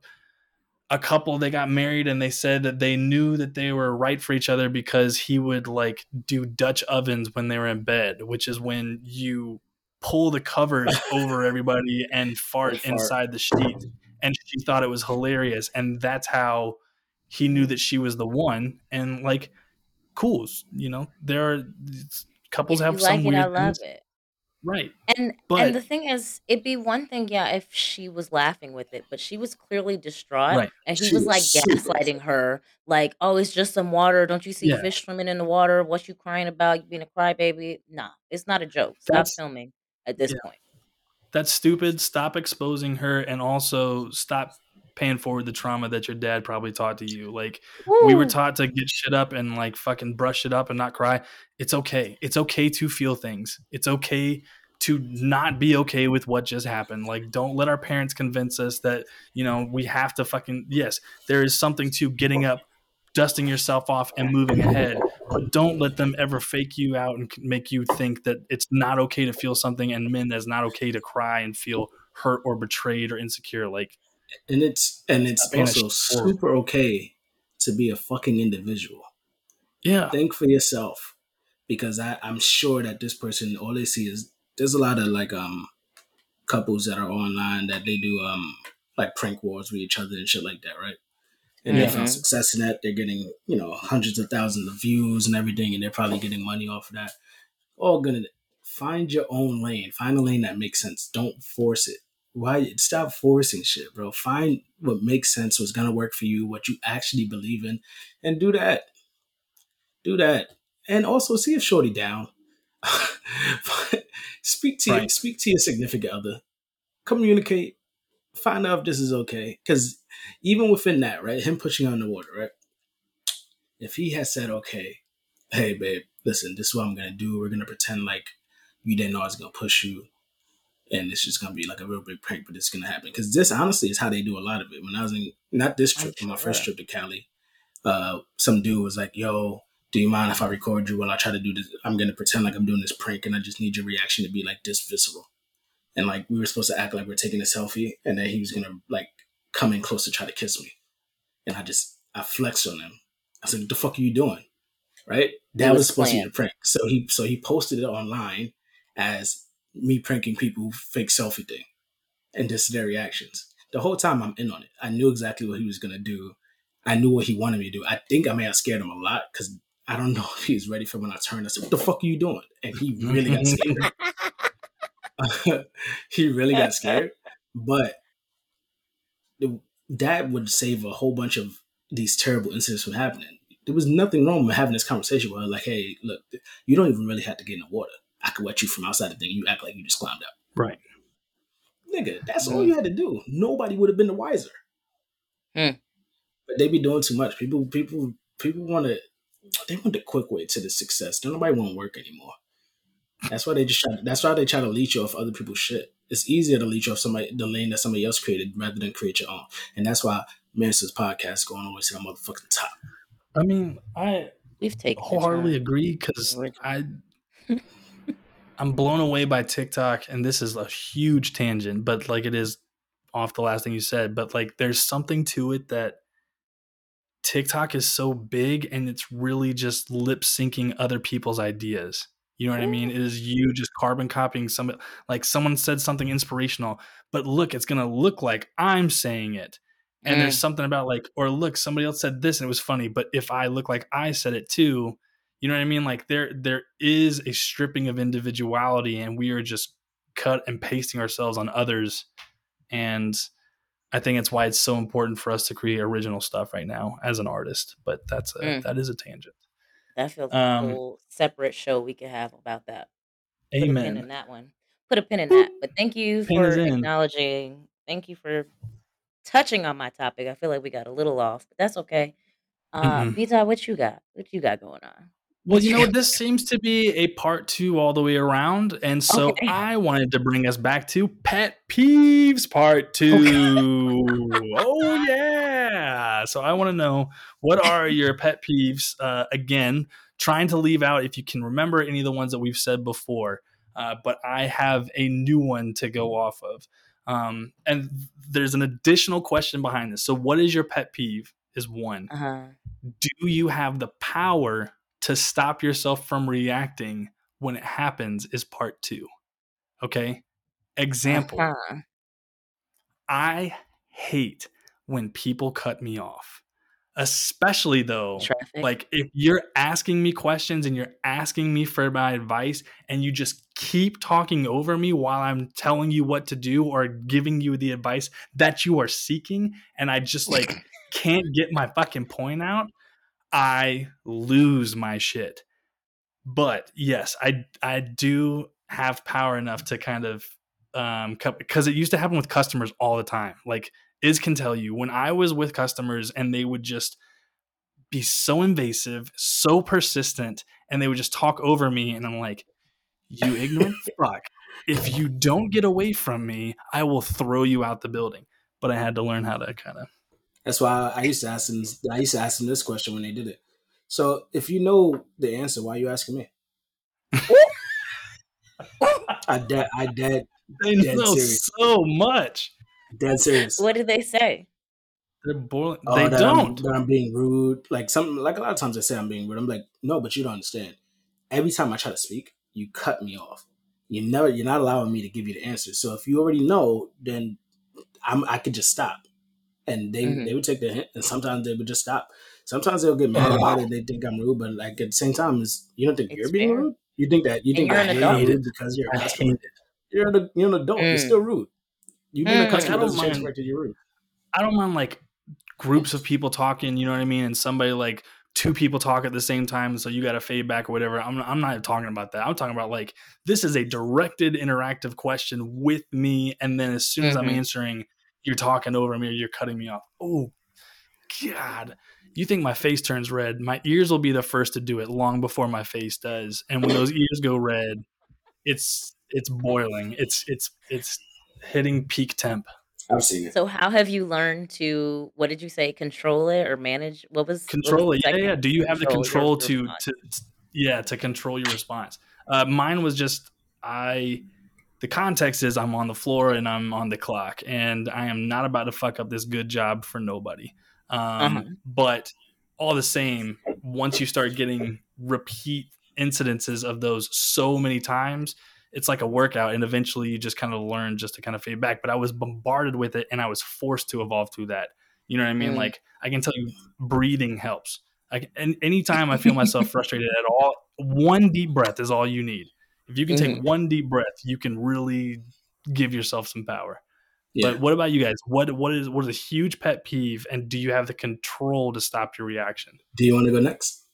a couple they got married and they said that they knew that they were right for each other because he would like do Dutch ovens when they were in bed, which is when you pull the covers [laughs] over everybody and fart fart. inside the sheet. And she thought it was hilarious. And that's how he knew that she was the one. And like, cool, you know, there are couples If have some like it, weird I love things. it. Right. And But- and the thing is, it'd be one thing, yeah, if she was laughing with it, but she was clearly distraught, Right. and he She was was like super gaslighting her, like, "Oh, it's just some water. Don't you see Yeah. fish swimming in the water? What you crying about? You being a crybaby? Nah, it's not a joke. Stop That's- filming at this Yeah. point. that's stupid. Stop exposing her and also stop paying forward the trauma that your dad probably taught to you. Like we were taught to get shit up and like fucking brush it up and not cry. It's okay. It's okay to feel things. It's okay to not be okay with what just happened. Like don't let our parents convince us that, you know, we have to fucking yes, there is something to getting up, dusting yourself off and moving ahead. But don't let them ever fake you out and make you think that it's not okay to feel something and men that it's not okay to cry and feel hurt or betrayed or insecure. Like and it's and it's Stop also shit. super okay to be a fucking individual. yeah. Think for yourself, because I, I'm sure that this person all they see is there's a lot of like um couples that are online that they do um like prank wars with each other and shit like that, right? And they found Mhm. success in that. They're getting you know hundreds of thousands of views and everything, and they're probably getting money off of that. All gonna find your own lane. Find a lane that makes sense. Don't force it. Why stop forcing shit, bro? Find what makes sense, what's gonna work for you, what you actually believe in, and do that. Do that, and also see if Shorty down. [laughs] speak to your, Right. speak to your significant other. Communicate. Find out if this is okay. Because even within that, right, him pushing on the water, right. If he had said, "Okay, hey babe, listen, this is what I'm gonna do. We're gonna pretend like you didn't know I was gonna push you, and it's just gonna be like a real big prank, but it's gonna happen." Because this honestly is how they do a lot of it. When I was in not this trip, my first trip to Cali, uh, some dude was like, "Yo, do you mind if I record you while I try to do this? I'm gonna pretend like I'm doing this prank, and I just need your reaction to be like this visceral." And like we were supposed to act like we're taking a selfie, and then he was gonna like come in close to try to kiss me, and I just I flexed on him. I said, "What the fuck are you doing?" Right? That was was, supposed to be a prank. So he so he posted it online as me pranking people fake selfie thing, and this is their reactions. The whole time I'm in on it. I knew exactly what he was gonna do. I knew what he wanted me to do. I think I may have scared him a lot because I don't [laughs] know if he was ready for when I turned. I said, "What the fuck are you doing?" And he really got scared. [laughs] [laughs] he really got scared. But the, that would save a whole bunch of these terrible incidents from happening. There was nothing wrong with having this conversation where, like, hey, look, you don't even really have to get in the water. I could wet you from outside the thing. You act like you just climbed up. Right. nigga, that's all you had to do. Nobody would have been the wiser. Hmm. But they be doing too much. People, people, people want to. They want the quick way to the success. Don't nobody want to work anymore. That's why they just try. That's why they try to leech you off other people's shit. It's easier to leech you off somebody the lane that somebody else created rather than create your own. And that's why Master's podcast going always the way to the motherfucking top. I mean, I We've taken the wholeheartedly agree because like, I [laughs] I'm blown away by TikTok, and this is a huge tangent, but like it is off the last thing you said, but like there's something to it that TikTok is so big and it's really just lip syncing other people's ideas. You know what I mean? It is you just carbon copying some like someone said something inspirational, but look, it's gonna look like I'm saying it. And Mm. there's something about like, or look, somebody else said this and it was funny, but if I look like I said it too, you know what I mean? Like there there is a stripping of individuality and we are just cut and pasting ourselves on others. And I think it's why it's so important for us to create original stuff right now as an artist. But that's a Mm. that is a tangent. That feels Um, like a whole separate show we could have about that. Amen. Put a pin in that one. Put a pin in that. But thank you Pin for acknowledging. Thank you for touching on my topic. I feel like we got a little off, but that's okay. Uh, Mm-mm. Vita, what you got? What you got going on? Well, you know? This seems to be a part two all the way around. And so Okay. I wanted to bring us back to pet peeves part two. oh, yeah. So I want to know what are [laughs] your pet peeves? Uh, again, trying to leave out if you can remember any of the ones that we've said before. Uh, but I have a new one to go off of. Um, and there's an additional question behind this. So, what is your pet peeve? Is one Uh huh. do you have the power to stop yourself from reacting when it happens is part two okay example Uh-huh. i hate when people cut me off especially though Traffic. like if you're asking me questions and you're asking me for my advice and you just keep talking over me while i'm telling you what to do or giving you the advice that you are seeking and i just like [clears throat] can't get my fucking point out i lose my shit but yes i i do have power enough to kind of um because it used to happen with customers all the time like is can tell you when I was with customers and they would just be so invasive, so persistent, and they would just talk over me. And I'm like, you ignorant [laughs] fuck. If you don't get away from me, I will throw you out the building. But I had to learn how to kind of. That's why I used to ask them. I used to ask them this question when they did it. So if you know the answer, why are you asking me? [laughs] I dead. I dead. They Dead know serious. so much. Dead serious. what did they say? They're boiling. Oh, they that I'm- don't. that I'm being rude. Like some, like a lot of times I say I'm being rude. I'm like, no, but you don't understand. Every time I try to speak, you cut me off. You never, you're not allowing me to give you the answer. So if you already know, then I'm, I could just stop. And they, Mhm. they would take the hint, and sometimes they would just stop. Sometimes they'll get mad about it. They think I'm rude, but like at the same time, is you don't think It's you're being fair. rude. You think that you think you're an you're adult. because you're a I customer. You're an, you're an adult. You're Mm. still rude. You being Mm. a customer I don't doesn't change the mind- you're rude. I don't mind like groups of people talking, you know what I mean? And somebody like two people talk at the same time, so you got to fade back or whatever. I'm, I'm not talking about that. I'm talking about like this is a directed interactive question with me. And then as soon as I'm Mhm. answering, you're talking over me or you're cutting me off. Oh, God. You think my face turns red? My ears will be the first to do it long before my face does. And when those ears go red, it's it's boiling. It's it's it's hitting peak temp. I've seen it. So how have you learned to what did you say control it or manage what was what was control it. Yeah, yeah. Do you have the Control control to response. to yeah to control your response? Uh, mine was just I. The context is I'm on the floor and I'm on the clock, and I am not about to fuck up this good job for nobody. Um, Uh-huh. But all the same, once you start getting repeat incidences of those so many times, it's like a workout, and eventually you just kind of learn just to kind of fade back. But I was bombarded with it, and I was forced to evolve through that. You know what I mean? Mm. Like I can tell you, breathing helps. Like and anytime I feel myself [laughs] frustrated at all, one deep breath is all you need. If you can take Mhm. one deep breath, you can really give yourself some power. Yeah. But what about you guys? What what is what is a huge pet peeve, and do you have the control to stop your reaction? Do you want to go next?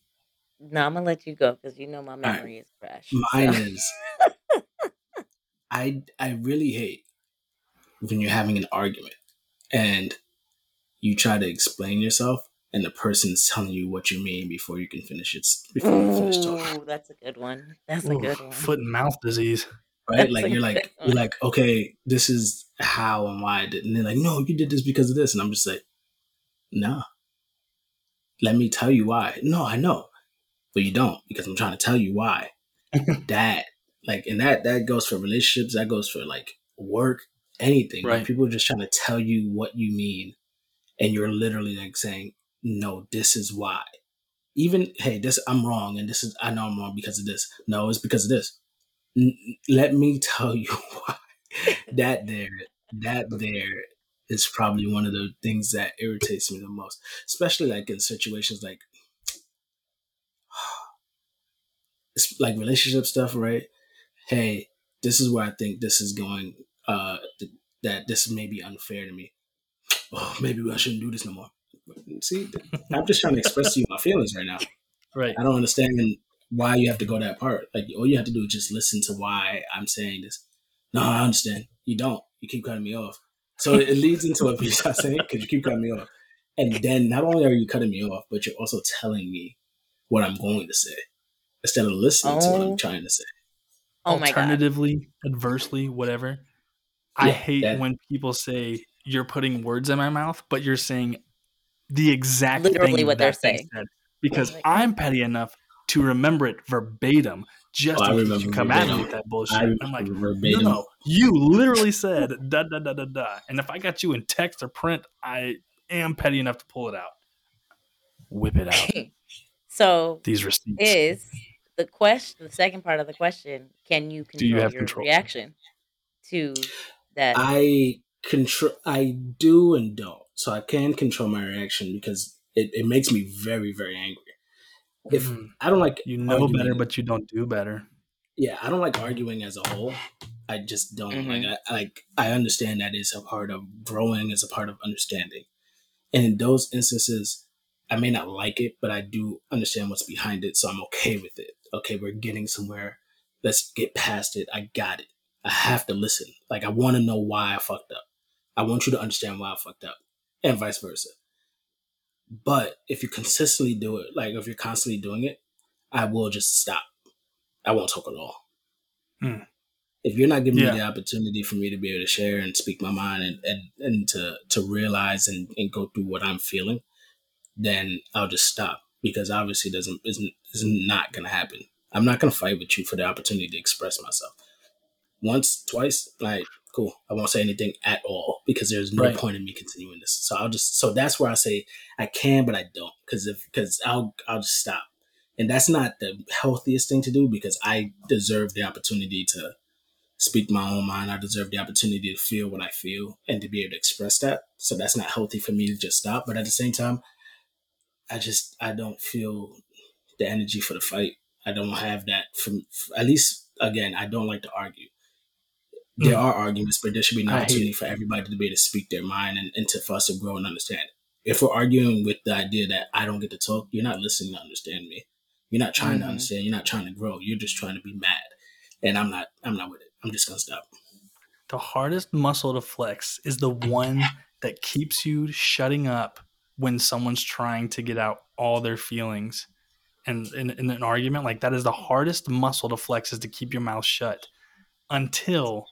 No, I'm gonna let you go because you know my right. memory is fresh. Mine so. [laughs] is I I really hate when you're having an argument and you try to explain yourself and the person's telling you what you mean before you can finish it before you finish talking. That's a good one. That's a good one. Foot and mouth disease. Right? That's like you're like one. you're like, okay, this is how and why I did. And they're like, no, you did this because of this. And I'm just like, no. Let me tell you why. No, I know. But you don't, because I'm trying to tell you why. [laughs] that like and that that goes for relationships, that goes for like work, anything. Like, Right. people are just trying to tell you what you mean, and you're literally like saying, No, this is why. Even hey, this I'm wrong, and this is I know I'm wrong because of this. No, it's because of this. N- let me tell [laughs] you why. that there, that there is probably one of the things that irritates me the most, especially like in situations like [sighs] it's like relationship stuff, right? Hey, this is where I think this is going. Uh, th- that this may be unfair to me. Oh, maybe I shouldn't do this no more. See, I'm just trying to express to you my feelings right now. Right. I don't understand why you have to go that part. Like all you have to do is just listen to why I'm saying this. No, I understand. You don't. You keep cutting me off. So it leads into what you start saying because you keep cutting me off. And then not only are you cutting me off, but you're also telling me what I'm going to say instead of listening to what Oh. I'm trying to say. Oh my god. Alternatively, adversely, whatever. I hate that- when people say you're putting words in my mouth, but you're saying the exact Literally thing what they're thing saying. said. Because Like- I'm petty enough to remember it verbatim, just Oh, I in case you remember come at me with that bullshit. I I'm like, remember no, verbatim. no, you literally said da da da da da. And if I got you in text or print, I am petty enough to pull it out, whip it out. [laughs] so These receipts. is the question the second part of the question can you control you have your control? reaction to that I control. I do and don't. So I can control my reaction because it, it makes me very very angry. If Mhm. I don't like you know arguing- better, but you don't do better. yeah, I don't like arguing as a whole. I just don't Mhm. like. I like. I understand that is a part of growing, is a part of understanding, and in those instances, I may not like it, but I do understand what's behind it, so I'm okay with it. Okay, we're getting somewhere. Let's get past it. I got it. I have to listen. Like I want to know why I fucked up. I want you to understand why I fucked up, and vice versa. But if you consistently do it, like if you're constantly doing it, I will just stop. I won't talk at all. Hmm. If you're not giving Yeah. me the opportunity for me to be able to share and speak my mind and, and, and to, to realize and, and go through what I'm feeling, then I'll just stop because obviously it doesn't isn't is not gonna happen. I'm not gonna fight with you for the opportunity to express myself. Once, twice, like cool. I won't say anything at all because there's no Right. point in me continuing this. So I'll just so that's where I say I can, but I don't because if because I'll I'll just stop, and that's not the healthiest thing to do because I deserve the opportunity to speak my own mind. I deserve the opportunity to feel what I feel and to be able to express that. So that's not healthy for me to just stop. But at the same time, I just I don't feel the energy for the fight. I don't have that from at least again. I don't like to argue. There Mm. are arguments, but there should be an opportunity for everybody to be able to speak their mind and, and to for us to grow and understand. If we're arguing with the idea that I don't get to talk, you're not listening to understand me. You're not trying to Mhm. understand. You're not trying to grow. You're just trying to be mad, and I'm not. I'm not with it. I'm just gonna stop. The hardest muscle to flex is the one [laughs] that keeps you shutting up when someone's trying to get out all their feelings. And in, in an argument, like that is the hardest muscle to flex is to keep your mouth shut until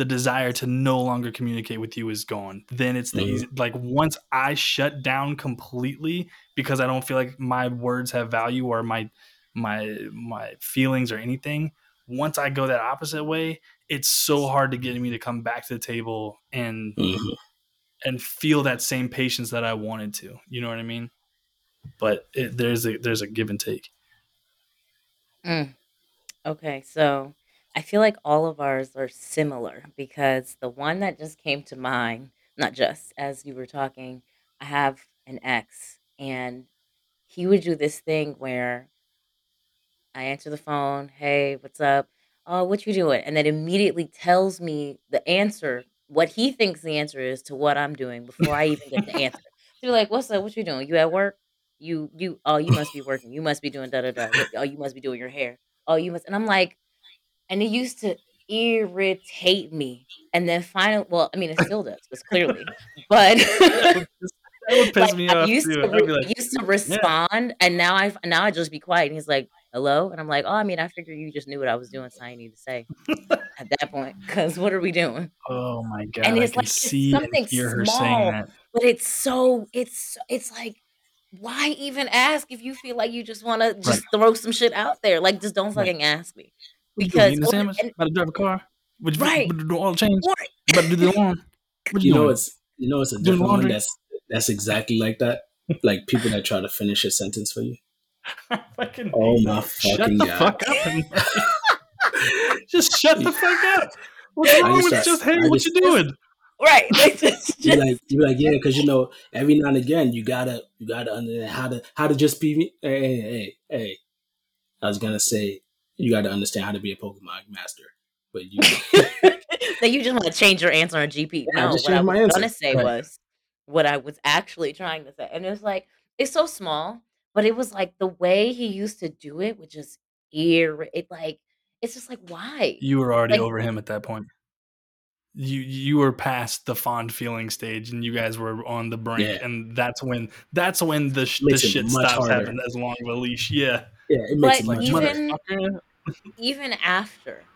the desire to no longer communicate with you is gone. Then it's the Mhm. easy, like once I shut down completely because I don't feel like my words have value or my my my feelings or anything. Once I go that opposite way, it's so hard to get me to come back to the table and Mhm. and feel that same patience that I wanted to. You know what I mean? But it, there's a there's a give and take. Mm. Okay, so I feel like all of ours are similar because the one that just came to mind, not just as you were talking, I have an ex and he would do this thing where I answer the phone, hey, what's up? Oh, what you doing? And then immediately tells me the answer, what he thinks the answer is to what I'm doing before I even get the [laughs] answer. So you're like, what's up? What you doing? You at work? You you oh you must be working. You must be doing da da da. Oh, you must be doing your hair. Oh, you must and I'm like, and it used to irritate me. And then finally, well, I mean, it still does, because clearly, but [laughs] like I used too. to I'd re- like, used to yeah, respond, and now I now I just be quiet. And he's like, "Hello," and I'm like, "Oh, I mean, I figure you just knew what I was doing, so I need to say at that point, because what are we doing?" oh my god, And I it's can like it's something hear her saying small, that. but it's so it's it's like why even ask if you feel like you just want to Right. just throw some shit out there? Like, just don't Right. fucking ask me What you doing? because Eating a or, sandwich? and, About to drive a car? What you right about to do all change? or You about to do the [laughs] lawn? What you You know doing? it's you know it's a different one that's that's exactly like that. Like people that try to finish a sentence for you. I [laughs] fucking Oh my that. Shut fucking the god! fuck up and [laughs] just shut the fuck up. What's wrong with try. just hey, I what just you doing? right. Like, it's you just like you like yeah, because you know every now and again you gotta you gotta understand how to how to just be. Hey hey hey hey. I was gonna say you gotta understand how to be a Pokemon master, but you [laughs] that you just want to change your answer on GP. I No, just what I changed was answer. gonna say Right. was what I was actually trying to say, and it was like it's so small, but it was like the way he used to do it, which is ear. It like it's just like why? You were already Like over him at that point. You you were past the fond feeling stage, and you guys were on the brink, Yeah, and that's when that's when the the shit stops happening. as long of a leash. Yeah, Yeah, it makes But it like much even motherfucker. Even after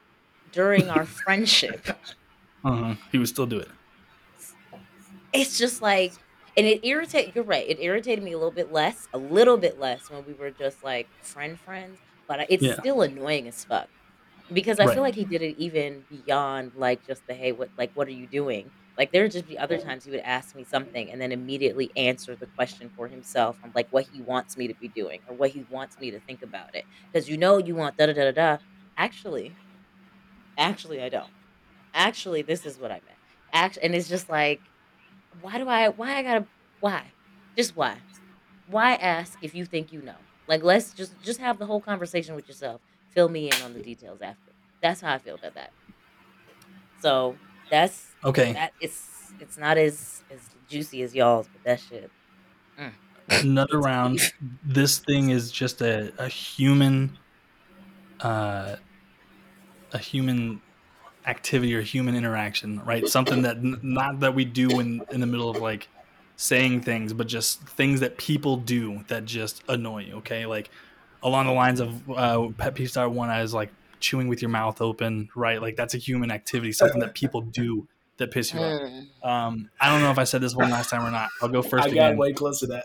during our friendship, [laughs] Uh-huh. He would still do it. it's just like and it irritated you're right it irritated me a little bit less a little bit less when we were just like friend friends but it's Yeah, still annoying as fuck because i right. feel like he did it even beyond like just the hey what like what are you doing like there would just be other times he would ask me something and then immediately answer the question for himself on like what he wants me to be doing or what he wants me to think about it because you know you want da da da da da actually actually i don't actually this is what i meant Act- and it's just like why do I why I gotta why? Just why? Why ask if you think you know? Like let's just just have the whole conversation with yourself. Fill me in on the details after. That's how I feel about that. So that's Okay, that it's it's not as as juicy as y'all's, but that shit. Mm, another [laughs] round. This thing is just a a human, uh, a human activity or human interaction, right? Something that n- not that we do in in the middle of like saying things, but just things that people do that just annoy you. Okay, like along the lines of uh, pet peeve star one, I was like chewing with your mouth open, right? Like that's a human activity, something that people do that piss you off. Mm. Um, I don't know if I said this one last time or not. I'll go first I got again. way close to that.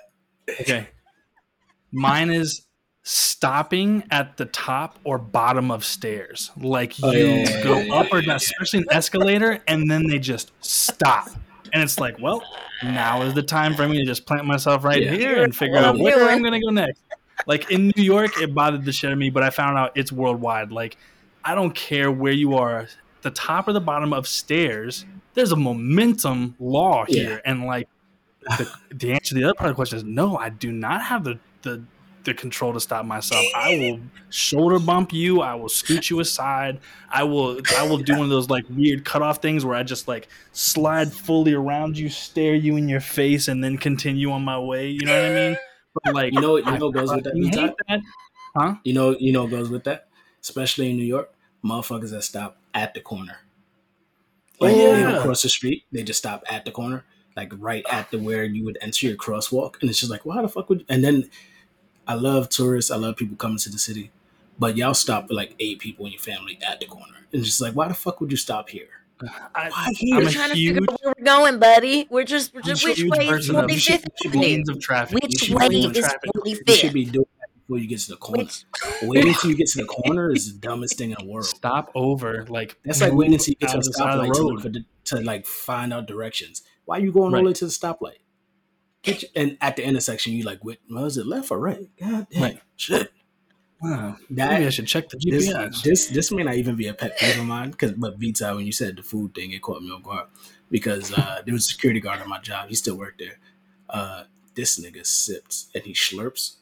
Okay. Mine is stopping at the top or bottom of stairs. Like Oh you yeah, yeah, go yeah, up yeah, or down, especially an escalator, and then they just stop. And it's like, well, now is the time for me to just plant myself right yeah. here and figure what out where I'm going to go next. Like in New York, it bothered the shit out of me, but I found out it's worldwide. Like, I don't care where you are, the top or the bottom of stairs, there's a momentum law Yeah. here. And like, the, the answer to the other part of the question is no, I do not have the, the, the control to stop myself. I will shoulder bump you. I will scoot you aside. I will I will do one of those like weird cutoff things where I just like slide fully around you, stare you in your face, and then continue on my way. You know what I mean? But like You know you know goes with that hate that. Huh? You know you know what goes with that? Especially in New York, motherfuckers that stop at the corner. Like oh, they don't Yeah. cross the street, they just stop at the corner, like right at the where you would enter your crosswalk. And it's just like, well, how the fuck would You? and then I love tourists, I love people coming to the city. But y'all stop with like eight people in your family at the corner. And it's just like, why the fuck would you stop here? I, Why I'm here? a We're trying to figure out where we're going, buddy. We're just we're just which way is person should, 45th be Avenue? of traffic. Which way be Lanes doing of is traffic. you should be doing that before you get to the corner. Which Waiting till you get to the corner is the dumbest thing in the world. Stop over. Like That's like waiting until you get to out a of the side of the stoplight to look for the, to like find out directions. Why are you going all the way to the stoplight? Get your, and at the intersection, you like, wait, was it left or right? God damn, Right. shit. Wow. Maybe I should check the this GPS. this this may not even be a pet peeve of mine because but Vita, when you said the food thing, it caught me off guard because uh, there was a security guard on my job. He still worked there. Uh, this nigga sips and he slurps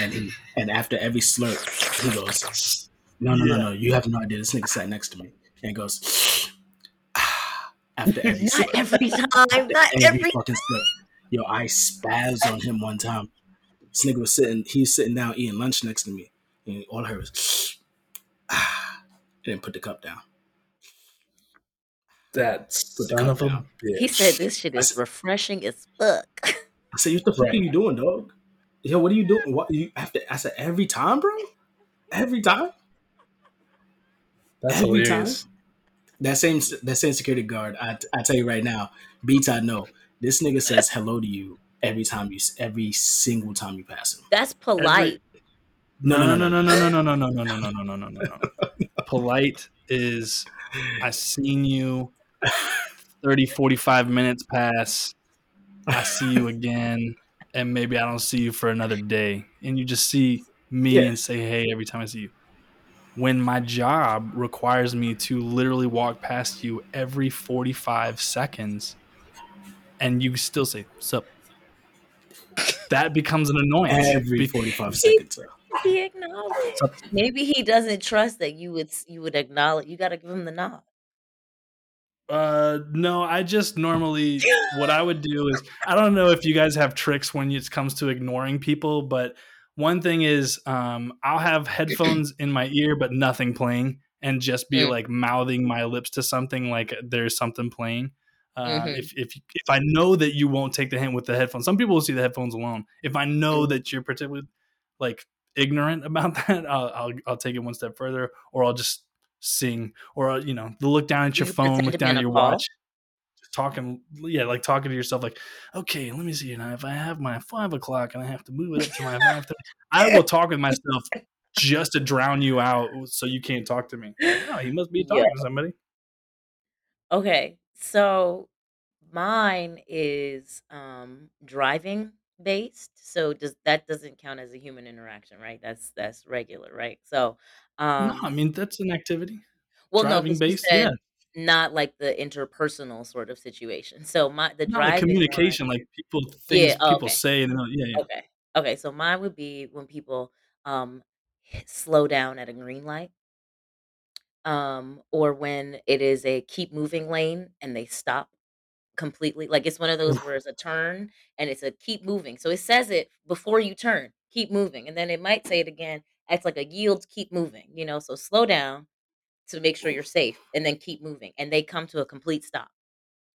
and he and after every slurp he goes, no no no Yeah. no, you have no idea. This nigga sat next to me and goes "Ah," after every not slurp, every time, not every every fucking slurp. Yo, I spazzed on him one time. This nigga was sitting, he's sitting down eating lunch next to me, and all I heard was, [sniffs] ah, and then put the cup down. That son of a bitch. He said this shit is s- refreshing as fuck. [laughs] I said, "What the fuck Right. are you doing, dog? Yo, what are you doing? What you have to?" I said, "Every time, bro. Every time." That's every hilarious. That same that same security guard, I, I tell you right now, beats I know. This nigga says hello to you every time you every single time you pass him. That's polite. No, No, no, no, no, no, no, no, no, no, no, no, no, no, no, no. No. Polite is I seen you 30, 45 minutes pass. I see you again, and maybe I don't see you for another day. And you just see me Yeah. and say hey every time I see you. When my job requires me to literally walk past you every 45 seconds and you still say, Sup? That becomes an annoyance. Every forty five seconds. bro. He acknowledged. Maybe he doesn't trust that you would you would acknowledge. You got to give him the nod. Uh, no, I just normally what I would do is I don't know if you guys have tricks when it comes to ignoring people, but one thing is um I'll have headphones in my ear but nothing playing and just be Mm. like mouthing my lips to something like there's something playing. Uh, Mhm. If if if I know that you won't take the hint with the headphones, some people will see the headphones alone. If I know Mm. that you're particularly like ignorant about [laughs] that, I'll I'll, I'll take it one step further, or I'll just sing, or uh, you know, look down at your You phone, look down at your watch, talking, yeah, like talking to yourself, like, okay, let me see now. If I have my five o'clock and I have to move it up to my five I will [laughs] talk with myself just to drown you out, so you can't talk to me. Oh, he must be talking Yeah. to somebody. Okay, so mine is um driving based. So does that doesn't count as a human interaction, right? That's that's regular, right? So no, um I mean that's an activity. well no, driving you based, said yeah. not like the interpersonal sort of situation. So my the Not like driving one communication, like people Yeah, things oh, people okay. say, and yeah, yeah. Okay. Okay, so mine would be when people um slow down at a green light um or when it is a keep moving lane and they stop completely like it's one of those where it's a turn and it's a keep moving so it says it before you turn keep moving and then it might say it again it's like a yield keep moving you know so slow down to make sure you're safe and then keep moving and they come to a complete stop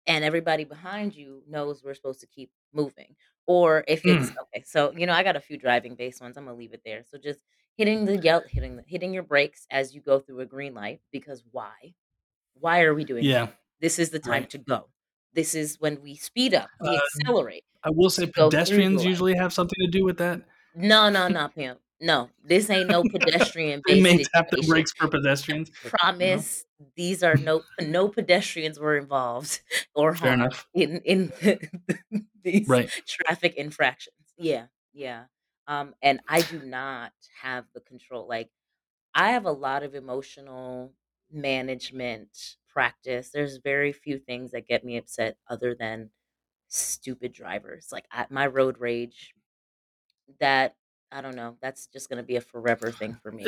and everybody behind you knows we're supposed to keep moving or if it's Mm. okay so you know i got a few driving based ones i'm gonna leave it there so just hitting the yell hitting the, hitting your brakes as you go through a green light because why why are we doing that Yeah. this is the time Right. to go this is when we speed up we Uh, accelerate I will say to go through the pedestrians light usually have something to do with that. no no [laughs] no pimp no this ain't no pedestrian They based may tap the situation brakes for pedestrians. No? promise these are no no pedestrians were involved [laughs] or Fair harmed enough. in in [laughs] these Right. traffic infractions. Yeah, yeah. Um, and I do not have the control. Like I have a lot of emotional management practice. There's very few things that get me upset other than stupid drivers. Like I, my road rage. That I don't know. That's just gonna be a forever thing [sighs] for me,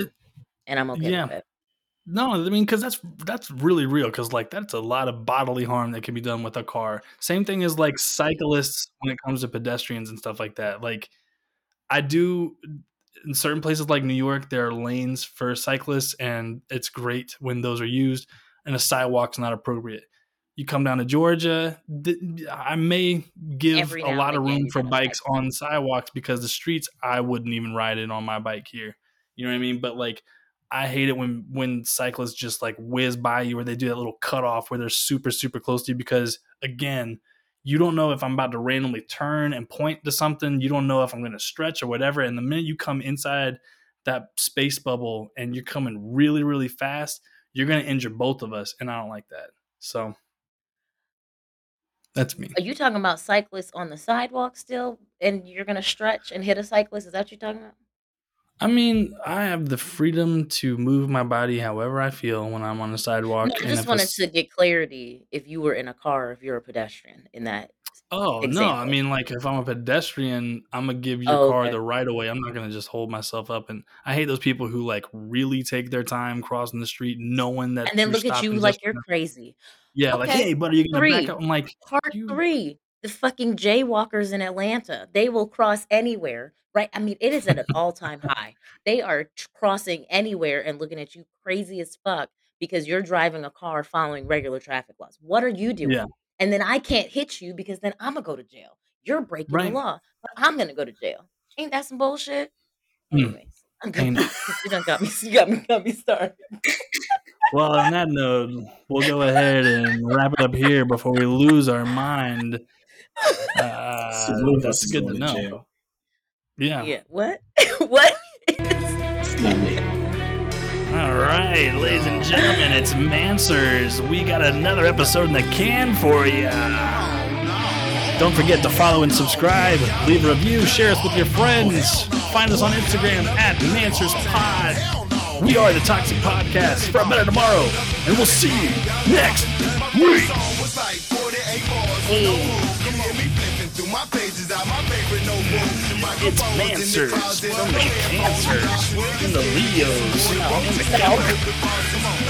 and I'm okay yeah. with it. No, I mean, because that's that's really real. Because like that's a lot of bodily harm that can be done with a car. Same thing as like cyclists when it comes to pedestrians and stuff like that. Like I do in certain places like New York, there are lanes for cyclists, and it's great when those are used, and a sidewalk's not appropriate. You come down to Georgia, th- I may give a lot of room for bikes on sidewalks because the streets I wouldn't even ride it on my bike here. You know what I mean? But like I hate it when when cyclists just like whiz by you or they do that little cutoff where they're super super close to you because again, you don't know if I'm about to randomly turn and point to something. You don't know if I'm going to stretch or whatever. And the minute you come inside that space bubble and you're coming really really fast, you're going to injure both of us, and I don't like that. So that's me. Are you talking about cyclists on the sidewalk still, and you're gonna stretch and hit a cyclist? Is that what you're talking about? I mean, I have the freedom to move my body however I feel when I'm on the sidewalk, No, I and just if wanted to get clarity if you were in a car, if you're a pedestrian in that Oh no! I example. mean, like if I'm a pedestrian, I'm gonna give your Oh, car okay. the right of way. I'm not gonna just hold myself up. And I hate those people who like really take their time crossing the street, knowing that And then you're look at you stopping just like you're crazy. Yeah, like Okay, hey, buddy, you're gonna back three. up. I'm like Part you. three. The fucking jaywalkers in Atlanta. They will cross anywhere, right? I mean, it is at an [laughs] all time high. They are t- crossing anywhere and looking at you crazy as fuck because you're driving a car following regular traffic laws. What are you doing? Yeah. And then I can't hit you because then I'm gonna go to jail. You're breaking Right. the law, but I'm gonna go to jail. Ain't that some bullshit? Hmm. Anyways, I'm Ain't good. [laughs] you done got me. [laughs] You got me. Got me started. Well, on that note, we'll go ahead and wrap it up here before we lose our mind. Uh, So one of us that's good to going know. jail. Yeah. Yeah. What? [laughs] what? It's not. All right, ladies and gentlemen, it's Mansers. We got another episode in the can for you. Don't forget to follow and subscribe, leave a review, share us with your friends. Find us on Instagram at MansersPod. We are the Toxic Podcast for a better tomorrow, and we'll see you next week. It's Mansers from the Cancers and the Leos. And the Cancers.